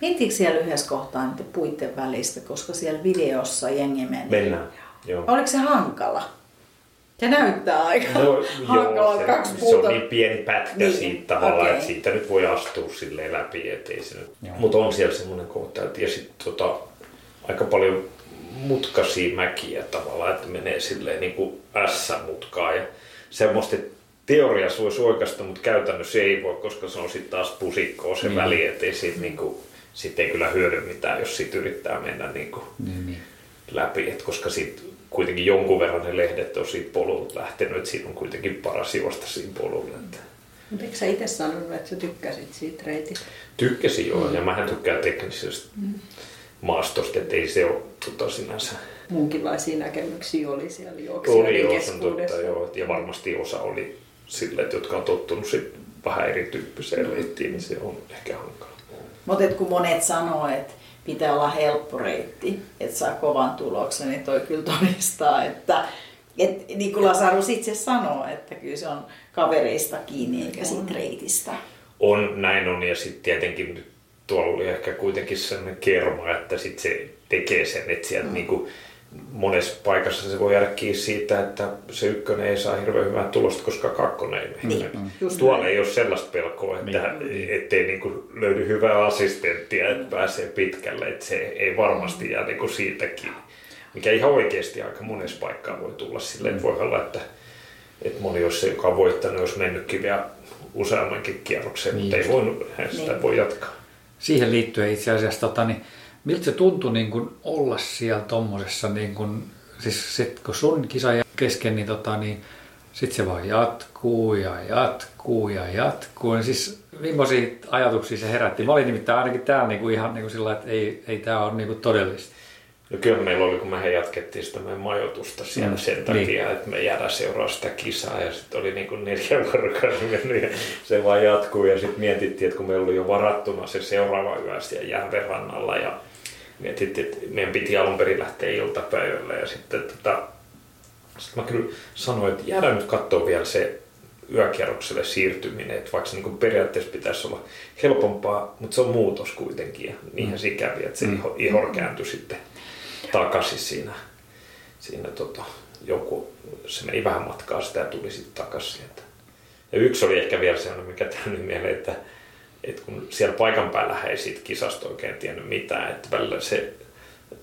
Mm.
Siellä yhdessä kohtaa niiden puitten välistä, koska siellä videossa jengi meni?
Mennään, joo.
Oliko se hankala? Se näyttää aika no, hankalalta kaksi
puuta. Se on niin pieni pätkä niin. siitä tavallaan, okay. että siitä nyt voi astua silleen läpi. Ettei se nyt... Mutta on siellä semmoinen kohta, että ja sitten tota, aika paljon mutkaisia mäkiä tavallaan, että menee silleen niin kuin S-mutkaa ja semmoista, että teoriassa voisi oikeasta, mutta käytännössä ei voi, koska se on sitten taas pusikkoa se mm. väli, ettei siitä niin kuin, sit ei kyllä hyödy mitään, jos siitä yrittää mennä niin kuin niin, niin. läpi, Et koska siitä kuitenkin jonkun verran ne lehdet on siitä polulta lähtenyt, että siinä on kuitenkin paras juosta siinä polulla. Että.
Mutta eikö sä itse sanonut, että sä tykkäsit siitä reitistä?
Tykkäsin joo, mm. ja mähän tykkään teknisestä mm. maastosta, että ei se ole tota, sinänsä
muunkinlaisia näkemyksiä oli siellä
Oli
juoksijoiden
joo, se on totta, joo. Ja varmasti osa oli sille, että jotka on tottunut sit vähän erityyppiseen reittiin, niin se on ehkä hankala.
Mutta kun monet sanoo, että pitää olla helppo reitti, että saa kovan tuloksen, niin toi kyllä todistaa, että et, niin kuin Lasarus itse sanoo, että kyllä se on kavereista kiinni eikä siitä reitistä.
On, näin on, ja sitten tietenkin tuolla oli ehkä kuitenkin sellainen kerma, että sit se tekee sen, että sieltä mm. niinku, monessa paikassa se voi jäädä kiinni siitä, että se ykkönen ei saa hirveän hyvää tulosta, koska kakkonen ei mene.
Niin,
Tuolla ei ole sellaista pelkoa, että ettei niinku löydy hyvää assistenttia, että pääsee pitkälle, että se ei varmasti jää niinku siitä kiinni. Mikä ihan oikeasti aika monessa paikkaa voi tulla silleen, että voi olla, että, että moni olisi se, joka on voittanut, olisi mennytkin vielä useammankin kierroksen, mutta ei voinut, hän sitä
Niin.
voi jatkaa.
Siihen liittyen itse asiassa, tota, niin, miltä se tuntui niin kuin olla siellä tommosessa, niin kuin, siis sit, kun sun kisa kesken, niin, tota, niin sitten se vaan jatkuu ja jatkuu ja jatkuu. Ja siis millaisia ajatuksia se herätti? Mä olin nimittäin ainakin täällä niin kuin ihan niin kuin sillä lailla, että ei, ei tämä ole niin kuin todellista.
No kyllä meillä oli, kun me jatkettiin sitä meidän majoitusta siellä
Mm,
sen
niin.
takia, että me jäädään seuraa sitä kisaa ja sitten oli niin kuin neljä vuorokauden mennyt ja se vaan jatkuu ja sitten mietittiin, että kun meillä oli jo varattuna se seuraava yö siellä järven rannalla ja mietittiin, että meidän piti alun perin lähteä iltapäivällä ja sitten tota, sitten mä kyllä sanoin, että jäädään nyt katsoa vielä se yökierrokselle siirtyminen, että vaikka se niin periaatteessa pitäisi olla helpompaa, mutta se on muutos kuitenkin ja niinhän se kävi, että se iho, ihor kääntyi sitten takaisin siinä, siinä tota, joku, se meni vähän matkaa sitä ja tuli sitten takaisin sieltä. Ja yksi oli ehkä vielä sellainen, mikä tuli mieleen, että, että kun siellä paikan päällä ei siitä kisasta oikein tiennyt mitään, että välillä se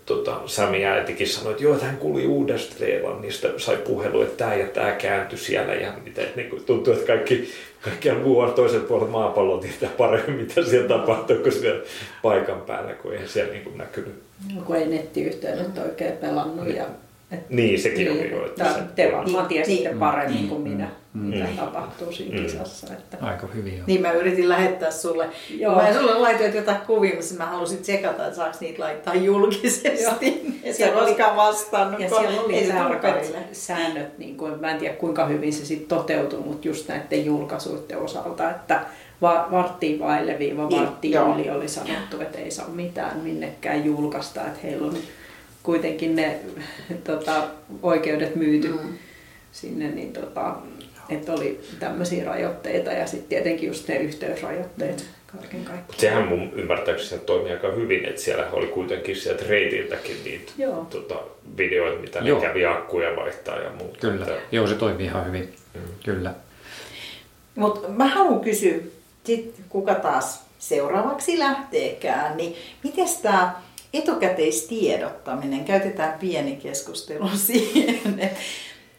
tota, Sami äitikin sanoi, että joo, että hän kuuli uudesta Zeelannista, sai puhelu, että tämä ja tämä kääntyi siellä ja mitä, että niin kuin tuntuu, että kaikki, kaikki muu on toisella puolella maapallon tietää paremmin, mitä siellä tapahtuu, kuin siellä paikan päällä, kun eihän siellä niin kuin näkynyt.
No, kun ei nettiyhteydet oikein pelannut. Ja, et,
Niin, sekin oli
niin,
jo.
että
se-
te varmaan
Niin,
tiesitte
niin.
paremmin kuin minä,
Mm.
Mitä
Mm.
tapahtuu siinä
Mm.
kisassa. Että,
Aika hyvin jo.
Niin mä yritin lähettää sulle.
Joo.
Joo. Mä sulle laitoin jotain kuvia, missä mä halusin tsekata, että saaks niitä laittaa julkisesti.
Joo. <laughs>
Sä
Siellä oli-
koskaan vastannut.
Ja siellä oli
se
tarkat säännöt, niin kuin, mä en tiedä kuinka hyvin se sitten toteutui, mutta just näiden julkaisuiden osalta, että va- varttiin vaille viiva
Niin,
varttiin
joo.
yli oli sanottu, että ei saa mitään minnekään julkaista, että heillä on kuitenkin ne tota, oikeudet myyty
Mm.
sinne, niin tota, että oli tämmöisiä rajoitteita ja sitten tietenkin just ne yhteysrajoitteet kaiken kaikkiaan.
Sehän mun ymmärtääkseni toimii aika hyvin, että siellä oli kuitenkin sieltä reitiltäkin niitä
Joo.
tota, videoita, mitä
Joo.
ne kävi akkuja vaihtaa ja muuta.
Kyllä.
Että,
Joo, se toimii ihan hyvin. Kyllä.
Mutta mä haluan kysyä, sit kuka taas seuraavaksi lähteekään, niin miten tämä etukäteistiedottaminen, käytetään pieni keskustelu <laughs> siihen,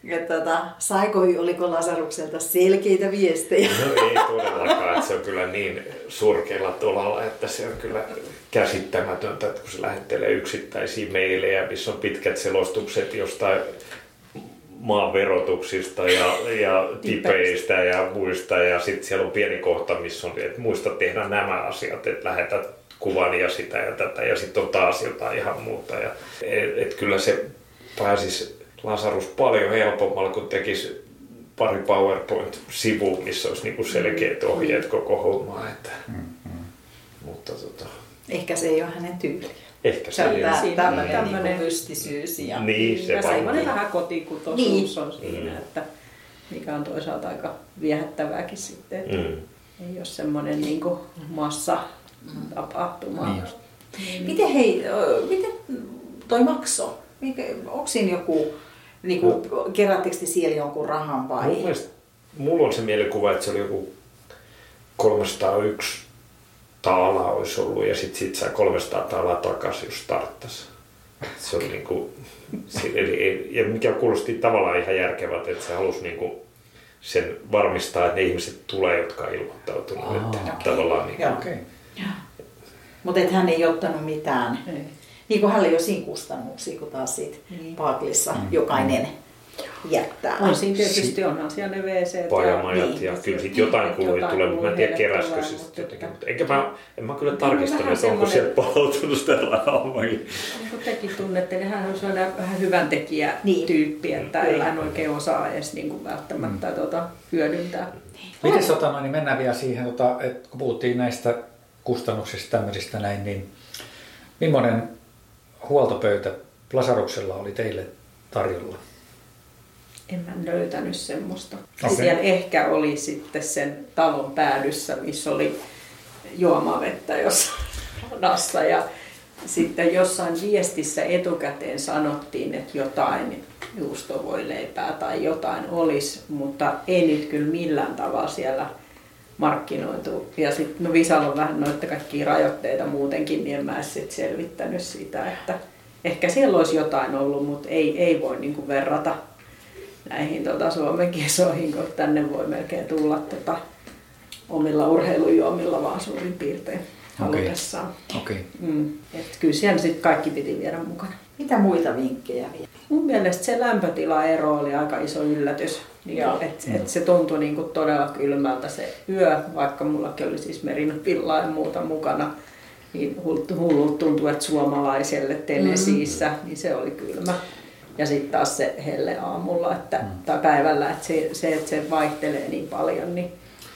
et, tota, saiko, oliko Lasarukselta selkeitä viestejä?
No ei todellakaan, että se on kyllä niin surkealla tolalla, että se on kyllä käsittämätöntä, että kun se lähettelee yksittäisiä meilejä, missä on pitkät selostukset jostain maan verotuksista ja, ja tipeistä ja muista ja sitten siellä on pieni kohta, missä on, että muista tehdä nämä asiat, että lähetät kuvan ja sitä ja tätä ja sitten on taas jotain ihan muuta. Ja, et, et kyllä se pääsisi Lasarus paljon helpommalla, kun tekisi pari PowerPoint-sivua, missä olisi niinku selkeät ohjeet koko hommaa. Että, mutta tota,
Ehkä se ei ole hänen tyyliä.
ehkä se
Se on
ei
tää,
ole.
Siinä
tämmöinen niinku mystisyys. Ja,
Niin, se
ja semmoinen vähän kotikutoisuus
Niin.
on siinä,
Mm.
että mikä on toisaalta aika viehättävääkin sitten, että
Mm.
ei ole semmoinen niin massa tapahtuma.
Niin just.
Miten hei, miten toi makso? Onko siinä joku, niinku, kerättekö te siellä jonkun rahan vai?
Mun mielestä, mulla on se mielikuva, että se oli joku 301 taalaa olisi ollut ja sitten sit sai 300 taalaa takaisin, jos starttasi. Se oli niinku, se- eli, ja mikä kuulosti tavallaan ihan järkevältä, että se halusi niinku sen varmistaa, että ne ihmiset tulee, jotka on ilmoittautunut. Että
okei.
tavallaan niinku.
Okei.
Mutta et hän ei ottanut mitään.
Ei.
Niin kuin hänellä ei ole siinä kustannuksia, kun taas siitä
Niin.
Paaklissa
Mm.
jokainen jättää.
On siinä tietysti, onhan siellä ne wc
Pajamajat ja, niin, kyllä sitten jotain kuluja tulee, mutta mä en tiedä keräskö se sitten jotenkin. Mutta enkä mä, en mä kyllä tarkistanut, että onko sieltä palautunut Hammakin.
Niin kuin tekin tunnette, niin hän on sellainen vähän hyvän tekijä niin. tyyppi, että ei hän oikein osaa edes niin kuin välttämättä mm. tuota, hyödyntää.
Miten tota, no, niin mennään vielä siihen, tota, että kun puhuttiin näistä kustannuksista tämmöisistä näin, niin millainen huoltopöytä Plasaruksella oli teille tarjolla?
En mä löytänyt semmoista. Okay. Siellä ehkä oli sitten sen talon päädyssä, missä oli juomavettä jossain radassa ja sitten jossain viestissä etukäteen sanottiin, että jotain juustovoileipää tai jotain olisi, mutta ei nyt kyllä millään tavalla siellä markkinoitu. Ja sitten no Visalla on vähän noita kaikkia rajoitteita muutenkin, niin en mä sit selvittänyt sitä, että ehkä siellä olisi jotain ollut, mutta ei, ei voi niinku verrata näihin tota, Suomen kisoihin, kun tänne voi melkein tulla tota, omilla urheilujuomilla vaan suurin piirtein halutessaan.
Okay.
Mm. Et kyllä siellä sitten kaikki piti viedä mukana.
Mitä muita vinkkejä vielä?
Mun mielestä se lämpötilaero oli aika iso yllätys. Niin et, et se tuntui niinku todella kylmältä se yö, vaikka mullakin oli siis merinopillaa ja muuta mukana. Niin hullut tuntui, että suomalaiselle Tenesiissä, mm. niin se oli kylmä. Ja sitten taas se helle aamulla että, mm. tai päivällä, että se, se, että se vaihtelee niin paljon, niin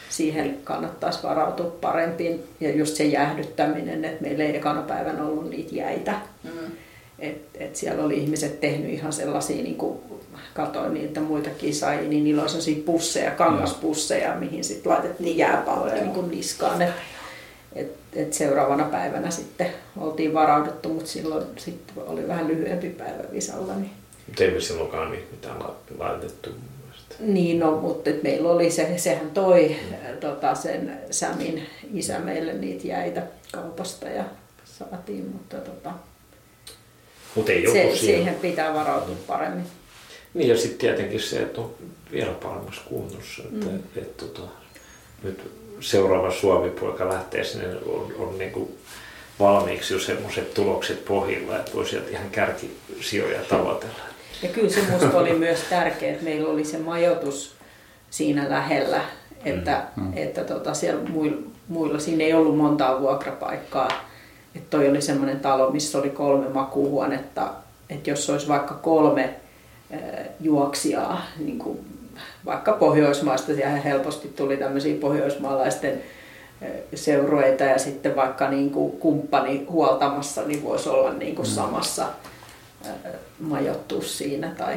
siihen kannattaisi varautua parempiin. Ja just se jäähdyttäminen, että meillä ei ekana päivänä ollut niitä jäitä. Mm. Et, et siellä oli ihmiset tehnyt ihan sellaisia, niin kuin katoin niitä muitakin sai, niin niillä on sellaisia pusseja, kangaspusseja, mihin sitten laitettiin jääpalloja niin kuin niskaan. Et, et, et seuraavana päivänä sitten oltiin varauduttu, mutta silloin sitten oli vähän lyhyempi päivä Visalla. Niin
mutta ei me silloinkaan niitä mitään laitettu.
Niin, no, mutta meillä oli se, sehän toi mm. tota, sen Sämin isä meille niitä jäitä kaupasta ja saatiin, mutta tota,
Mut ei
se, siihen pitää varautua paremmin.
Niin ja sitten tietenkin se, että on vielä paremmassa kunnossa. Että, mm. et, et, tota, nyt seuraava Suomi-poika lähtee sinne, on, on niin kuin valmiiksi jo semmoiset tulokset pohjilla, että voi sieltä ihan kärkisijoja tavoitella.
Ja kyllä se minusta oli <laughs> myös tärkeää, että meillä oli se majoitus siinä lähellä, että, mm. mm. että tota, siellä muilla, muilla, siinä ei ollut montaa vuokrapaikkaa. Että toi oli semmoinen talo, missä oli kolme makuuhuonetta, että jos olisi vaikka kolme juoksijaa, niin kuin vaikka Pohjoismaista, siellä helposti tuli tämmöisiä pohjoismaalaisten seurueita ja sitten vaikka niin kuin kumppani huoltamassa, niin voisi olla niin kuin mm. samassa majoittua siinä. Tai,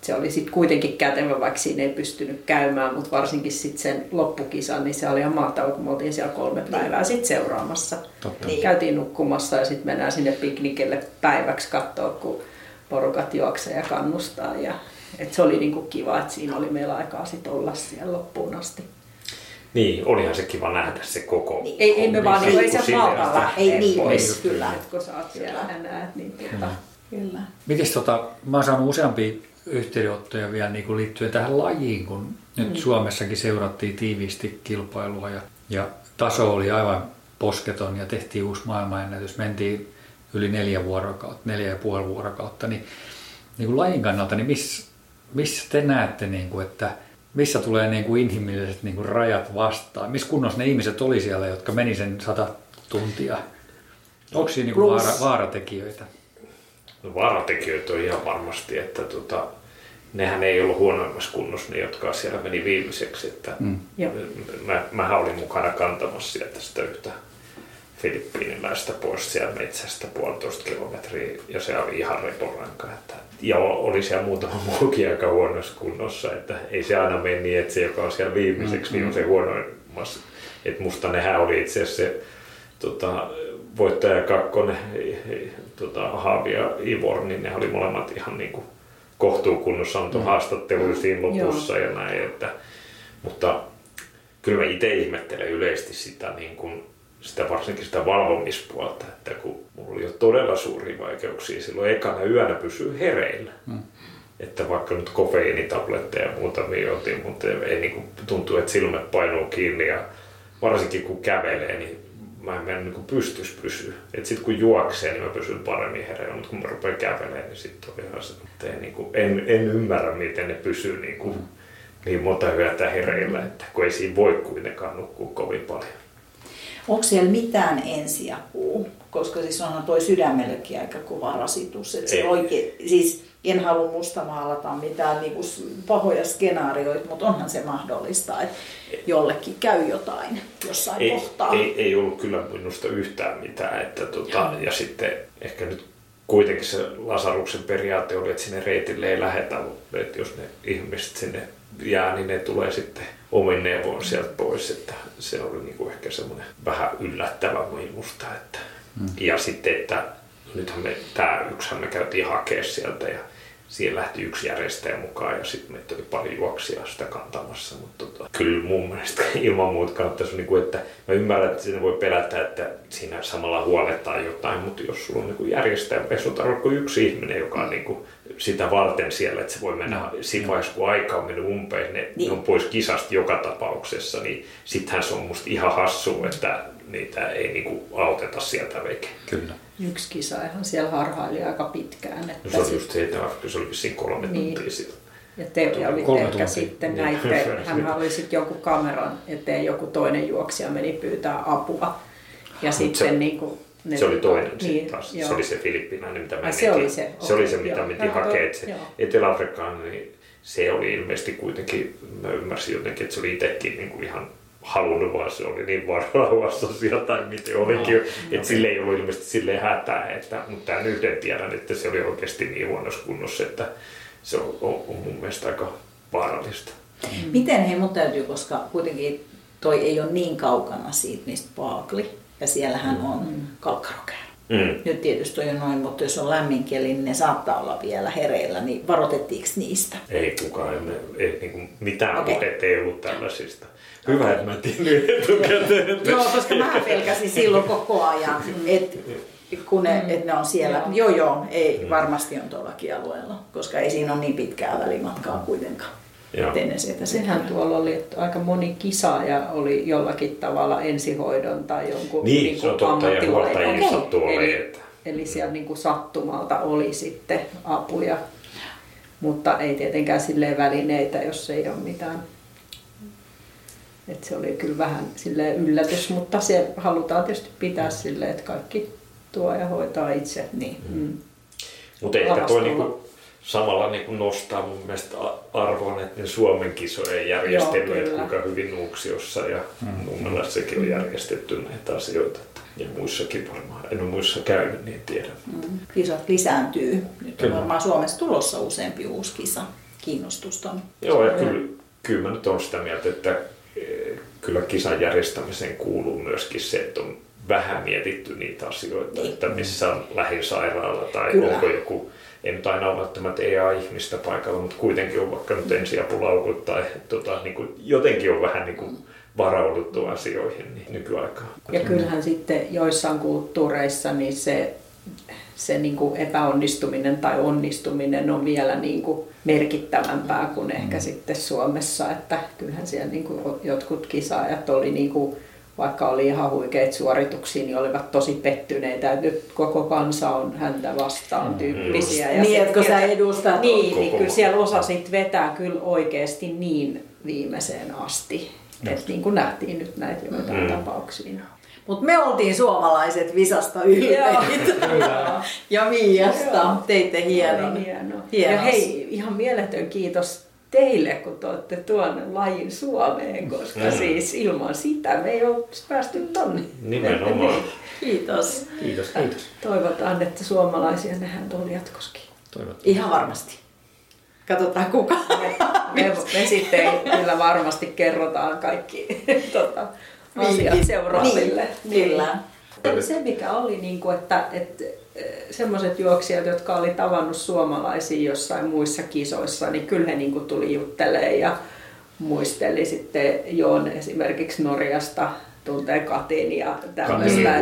se oli sitten kuitenkin kätevä, vaikka siinä ei pystynyt käymään, mutta varsinkin sitten sen loppukisan, niin se oli ihan mahtavaa, kun me oltiin siellä kolme niin. päivää sitten seuraamassa. Totta. Niin. Käytiin nukkumassa ja sitten mennään sinne piknikille päiväksi katsoa, kun porukat juoksee ja kannustaa. Ja, et se oli niinku kiva, että siinä oli meillä aikaa sit olla siellä loppuun asti.
Niin, olihan se kiva nähdä se koko
niin. Ei, ei me vaan, niin, ei se malta lähteä
ei, niin,
pois, kyllä. Et kun sä oot siellä ja näet, niin
tota, kyllä.
Mites tota, mä oon saanut useampia yhteydenottoja vielä niin kuin liittyen tähän lajiin, kun nyt mm. Suomessakin seurattiin tiiviisti kilpailua ja, ja taso oli aivan posketon ja tehtiin uusi maailmanennätys. Mentiin yli neljä vuorokautta, neljä ja puoli vuorokautta, niin, niin kuin lajin kannalta, niin missä, missä te näette, niin kuin, että – missä tulee niin kuin inhimilliset niin kuin rajat vastaan? Missä kunnossa ne ihmiset oli siellä, jotka meni sen sata tuntia? Onko siinä niin kuin vaara, vaaratekijöitä?
No, vaaratekijöitä on ihan varmasti, että tota, nehän ei ollut huonoimmassa kunnossa ne, jotka siellä meni viimeiseksi. Että mm. mä, mähän olin mukana kantamassa sieltä sitä yhtä filippiiniläistä pois siellä metsästä puolitoista kilometriä ja se oli ihan reporanka. Että, ja oli siellä muutama muukin aika huonossa kunnossa, että ei se aina mene niin, että se joka on siellä viimeiseksi, mm-hmm. niin on se huonoimmassa. Että musta nehän oli itse asiassa se tota, voittaja kakkonen, tota, Haavi ja Ivor, niin ne oli molemmat ihan niin kuin kohtuukunnossa antoi mm. haastatteluja siinä lopussa Joo. ja näin. Että, mutta kyllä mä itse ihmettelen yleisesti sitä niin kuin sitä varsinkin sitä valvomispuolta, että kun mulla oli jo todella suuria vaikeuksia silloin ekana yönä pysyä hereillä. Mm. Että vaikka nyt kofeiinitabletteja ja muutamia otin, mutta ei niin kuin, tuntuu, että silmät painuu kiinni ja varsinkin kun kävelee, niin mä en mennä niin pystys pysyä. Et sit kun juoksee, niin mä pysyn paremmin hereillä, mutta kun mä rupean kävelemään, niin sitten on ihan se, että en, niin kuin, en, en, ymmärrä, miten ne pysyy niin, kuin, niin monta yötä hereillä, että kun ei siinä voi kuitenkaan nukkua kovin paljon.
Onko siellä mitään ensiapua? Koska siis onhan toi sydämellekin aika kova rasitus. Että se oikein, siis en halua mustamaalata mitään niin kuin pahoja skenaarioita, mutta onhan se mahdollista, että jollekin käy jotain jossain
ei,
kohtaa.
Ei, ei ollut kyllä minusta yhtään mitään. Että tota, ja sitten ehkä nyt kuitenkin se Lasaruksen periaate oli, että sinne reitille ei lähetä, että jos ne ihmiset sinne jää, niin ne tulee sitten omin neuvoin sieltä pois. Että se oli niin kuin ehkä semmoinen vähän yllättävä minusta. Että. Mm. Ja sitten, että nythän me, tämä yksihän me käytiin hakea sieltä ja siihen lähti yksi järjestäjä mukaan ja sitten meitä oli paljon juoksia sitä kantamassa. Mutta tota, kyllä mun mielestä <laughs> ilman muuta kannattaisi, niin kuin, että mä ymmärrän, että siinä voi pelätä, että siinä samalla huolettaa jotain, mutta jos sulla on niin kuin järjestäjä, ei sulla kuin yksi ihminen, joka on niin kuin sitä varten siellä, että se voi mennä no. siinä vaiheessa, kun aika on mennyt umpeen, ne, niin. ne on pois kisasta joka tapauksessa, niin sittenhän se on musta ihan hassu, että niitä ei niinku auteta sieltä veke.
Kyllä.
Yksi kisa ihan siellä harhaili aika pitkään. Että
no, se oli just se, että se oli vissiin kolme niin. tuntia siellä.
Ja te olitte ehkä tuntia. sitten niin. näitte, <laughs> hän oli sitten joku kameran eteen, joku toinen juoksija meni pyytää apua. Ja Mut sitten
se,
niin kuin,
ne se oli toinen niin, sitten taas. Se oli se filippinainen, mitä mä
se oli se.
se oli se, mitä me hakea. Se Etelä-Afrikkaan, niin se oli ilmeisesti kuitenkin, mä ymmärsin jotenkin, että se oli itsekin niin kuin ihan halunnut, vaan se oli niin varauassa siellä tai miten olikin. No, että no. sille ei ollut ilmeisesti sille hätää, että, mutta tämän yhden tiedän, että se oli oikeasti niin huonossa kunnossa, että se on, on, on mun mielestä aika vaarallista.
Mm. Miten he mun täytyy, koska kuitenkin toi ei ole niin kaukana siitä, mistä Paakli, ja siellähän mm. on mm. Mm. Nyt tietysti on jo noin, mutta jos on lämminkieli, niin ne saattaa olla vielä hereillä, niin varoitettiinko niistä?
Ei kukaan, ei, ei niin kuin mitään okay. puhetta ei ollut tällaisista. Hyvä, että mä tiedin etukäteen. <laughs>
Joo, koska mä pelkäsin silloin koko ajan, että kun ne, et ne on siellä. Joo, joo, ei, mm. varmasti on tuollakin alueella, koska ei siinä ole niin pitkää välimatkaa kuitenkaan.
Tennesseetä. Sehän tuolla oli, että aika moni kisaaja oli jollakin tavalla ensihoidon tai jonkun
niin, niin kuin se on totta, ja okay.
eli, että... eli siellä niin kuin sattumalta oli sitten apuja, mutta ei tietenkään silleen välineitä, jos ei ole mitään et se oli kyllä vähän sille yllätys, mutta se halutaan tietysti pitää silleen, että kaikki tuo ja hoitaa itse. Niin, mm.
Mutta ehkä tuo niinku samalla niinku nostaa mun mielestä arvoon, että ne Suomen kisojen järjestely, että kuinka hyvin Nuuksiossa ja mm. mun sekin on järjestetty näitä asioita. Ja muissakin varmaan, en ole muissa käynyt, niin tiedän. Mm.
Kisat lisääntyy. Nyt on varmaan Suomessa tulossa useampi uusi kisa. Kiinnostusta on.
Joo, ja kyllä, kyllä mä nyt olen sitä mieltä, että kyllä kisan järjestämiseen kuuluu myöskin se, että on vähän mietitty niitä asioita, niin. että missä on lähisairaala tai kyllä. onko joku, ei nyt aina ole välttämättä EA-ihmistä paikalla, mutta kuitenkin on vaikka nyt ensiapulaukut tai tota, niin kuin, jotenkin on vähän niin kuin varauduttu asioihin niin nykyaikaan.
Ja kyllähän sitten joissain kulttuureissa niin se se niin kuin epäonnistuminen tai onnistuminen on vielä niin kuin merkittävämpää kuin ehkä mm. sitten Suomessa. Että kyllähän siellä niin kuin jotkut kisaajat oli niin kuin, vaikka oli ihan huikeita suorituksia, niin olivat tosi pettyneitä, että nyt koko kansa on häntä vastaan mm. tyyppisiä.
Ja niin, että sä edustat
Niin, niin kyllä siellä osasit vetää kyllä oikeasti niin viimeiseen asti. Että niin kuin nähtiin nyt näitä joitain mm. tapauksia.
Mutta me oltiin suomalaiset Visasta <laughs> ylpeitä. ja Miasta. Teitte hienon.
Hieno. Ja hei, ihan mieletön kiitos teille, kun te olette tuonne lajin Suomeen, koska mm. siis ilman sitä me ei ole päästy tonne.
Nimenomaan. <laughs>
kiitos.
Kiitos, kiitos.
Toivotaan, että suomalaisia nähdään tuolla jatkoskin.
Toivotaan. Ihan varmasti. Katsotaan kuka.
Me, me, me <laughs> sitten kyllä varmasti kerrotaan kaikki <laughs> tota, asiat niin, seuraaville.
Niin, kyllä.
Niin. Se mikä oli, niin kuin, että, että semmoiset juoksijat, jotka oli tavannut suomalaisia jossain muissa kisoissa, niin kyllä he niin kuin tuli juttelemaan ja muisteli sitten Joon esimerkiksi Norjasta tuntee Katin ja tämmöistä.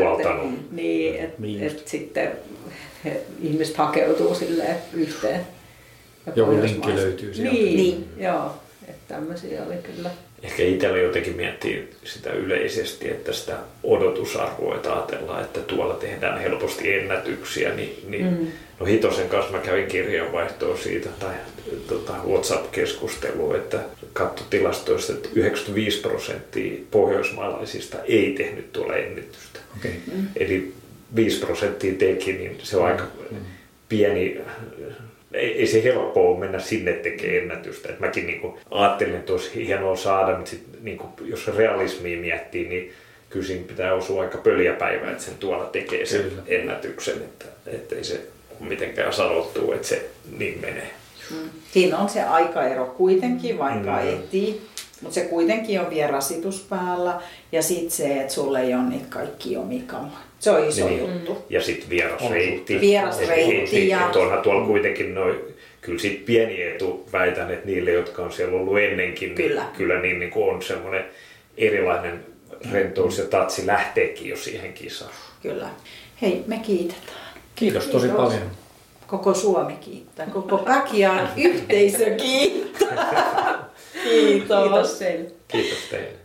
Niin,
niin että et sitten he, ihmiset hakeutuu silleen yhteen.
Joku linkki löytyy sieltä.
Niin, niin. joo. Että tämmöisiä oli kyllä
ehkä itsellä jotenkin miettii sitä yleisesti, että sitä odotusarvoa, että ajatellaan, että tuolla tehdään helposti ennätyksiä, niin, niin mm. no Hitosen kanssa mä kävin kirjanvaihtoa siitä tai tota, WhatsApp-keskustelua, että katso tilastoista, että 95 prosenttia pohjoismaalaisista ei tehnyt tuolla ennätystä.
Okay.
Mm. Eli 5 prosenttia teki, niin se on aika mm. pieni ei, ei se helppoa ole mennä sinne tekemään ennätystä. Et mäkin niin kuin, ajattelin, että olisi hienoa saada, mutta sit, niin kuin, jos realismia miettii, niin kyllä siinä pitää osua aika pöliä päivä, että sen tuolla tekee sen kyllä. ennätyksen, että, että ei se ole mitenkään sanottu, että se niin menee.
Hmm. Siinä on se aikaero kuitenkin, vaikka mm. etsii. Mutta se kuitenkin on vielä rasitus päällä ja sitten se, että sulle ei ole niitä kaikki omia se on iso niin. juttu.
Ja sitten vierasreitti.
Vierasreitti.
Ja... Onhan tuolla kuitenkin noin, kyllä sit pieni etu väitän, että niille, jotka on siellä ollut ennenkin, niin kyllä, niin, kyllä niin, niin kuin on semmoinen erilainen rentous ja tatsi lähteekin jo siihen kisaan.
Kyllä. Hei, me kiitetään.
Kiitos tosi Kiitos. paljon.
Koko Suomi kiittää, koko Päkiaan yhteisö kiittää. <laughs> Kiitos.
Kiitos teille.
Kiitos teille.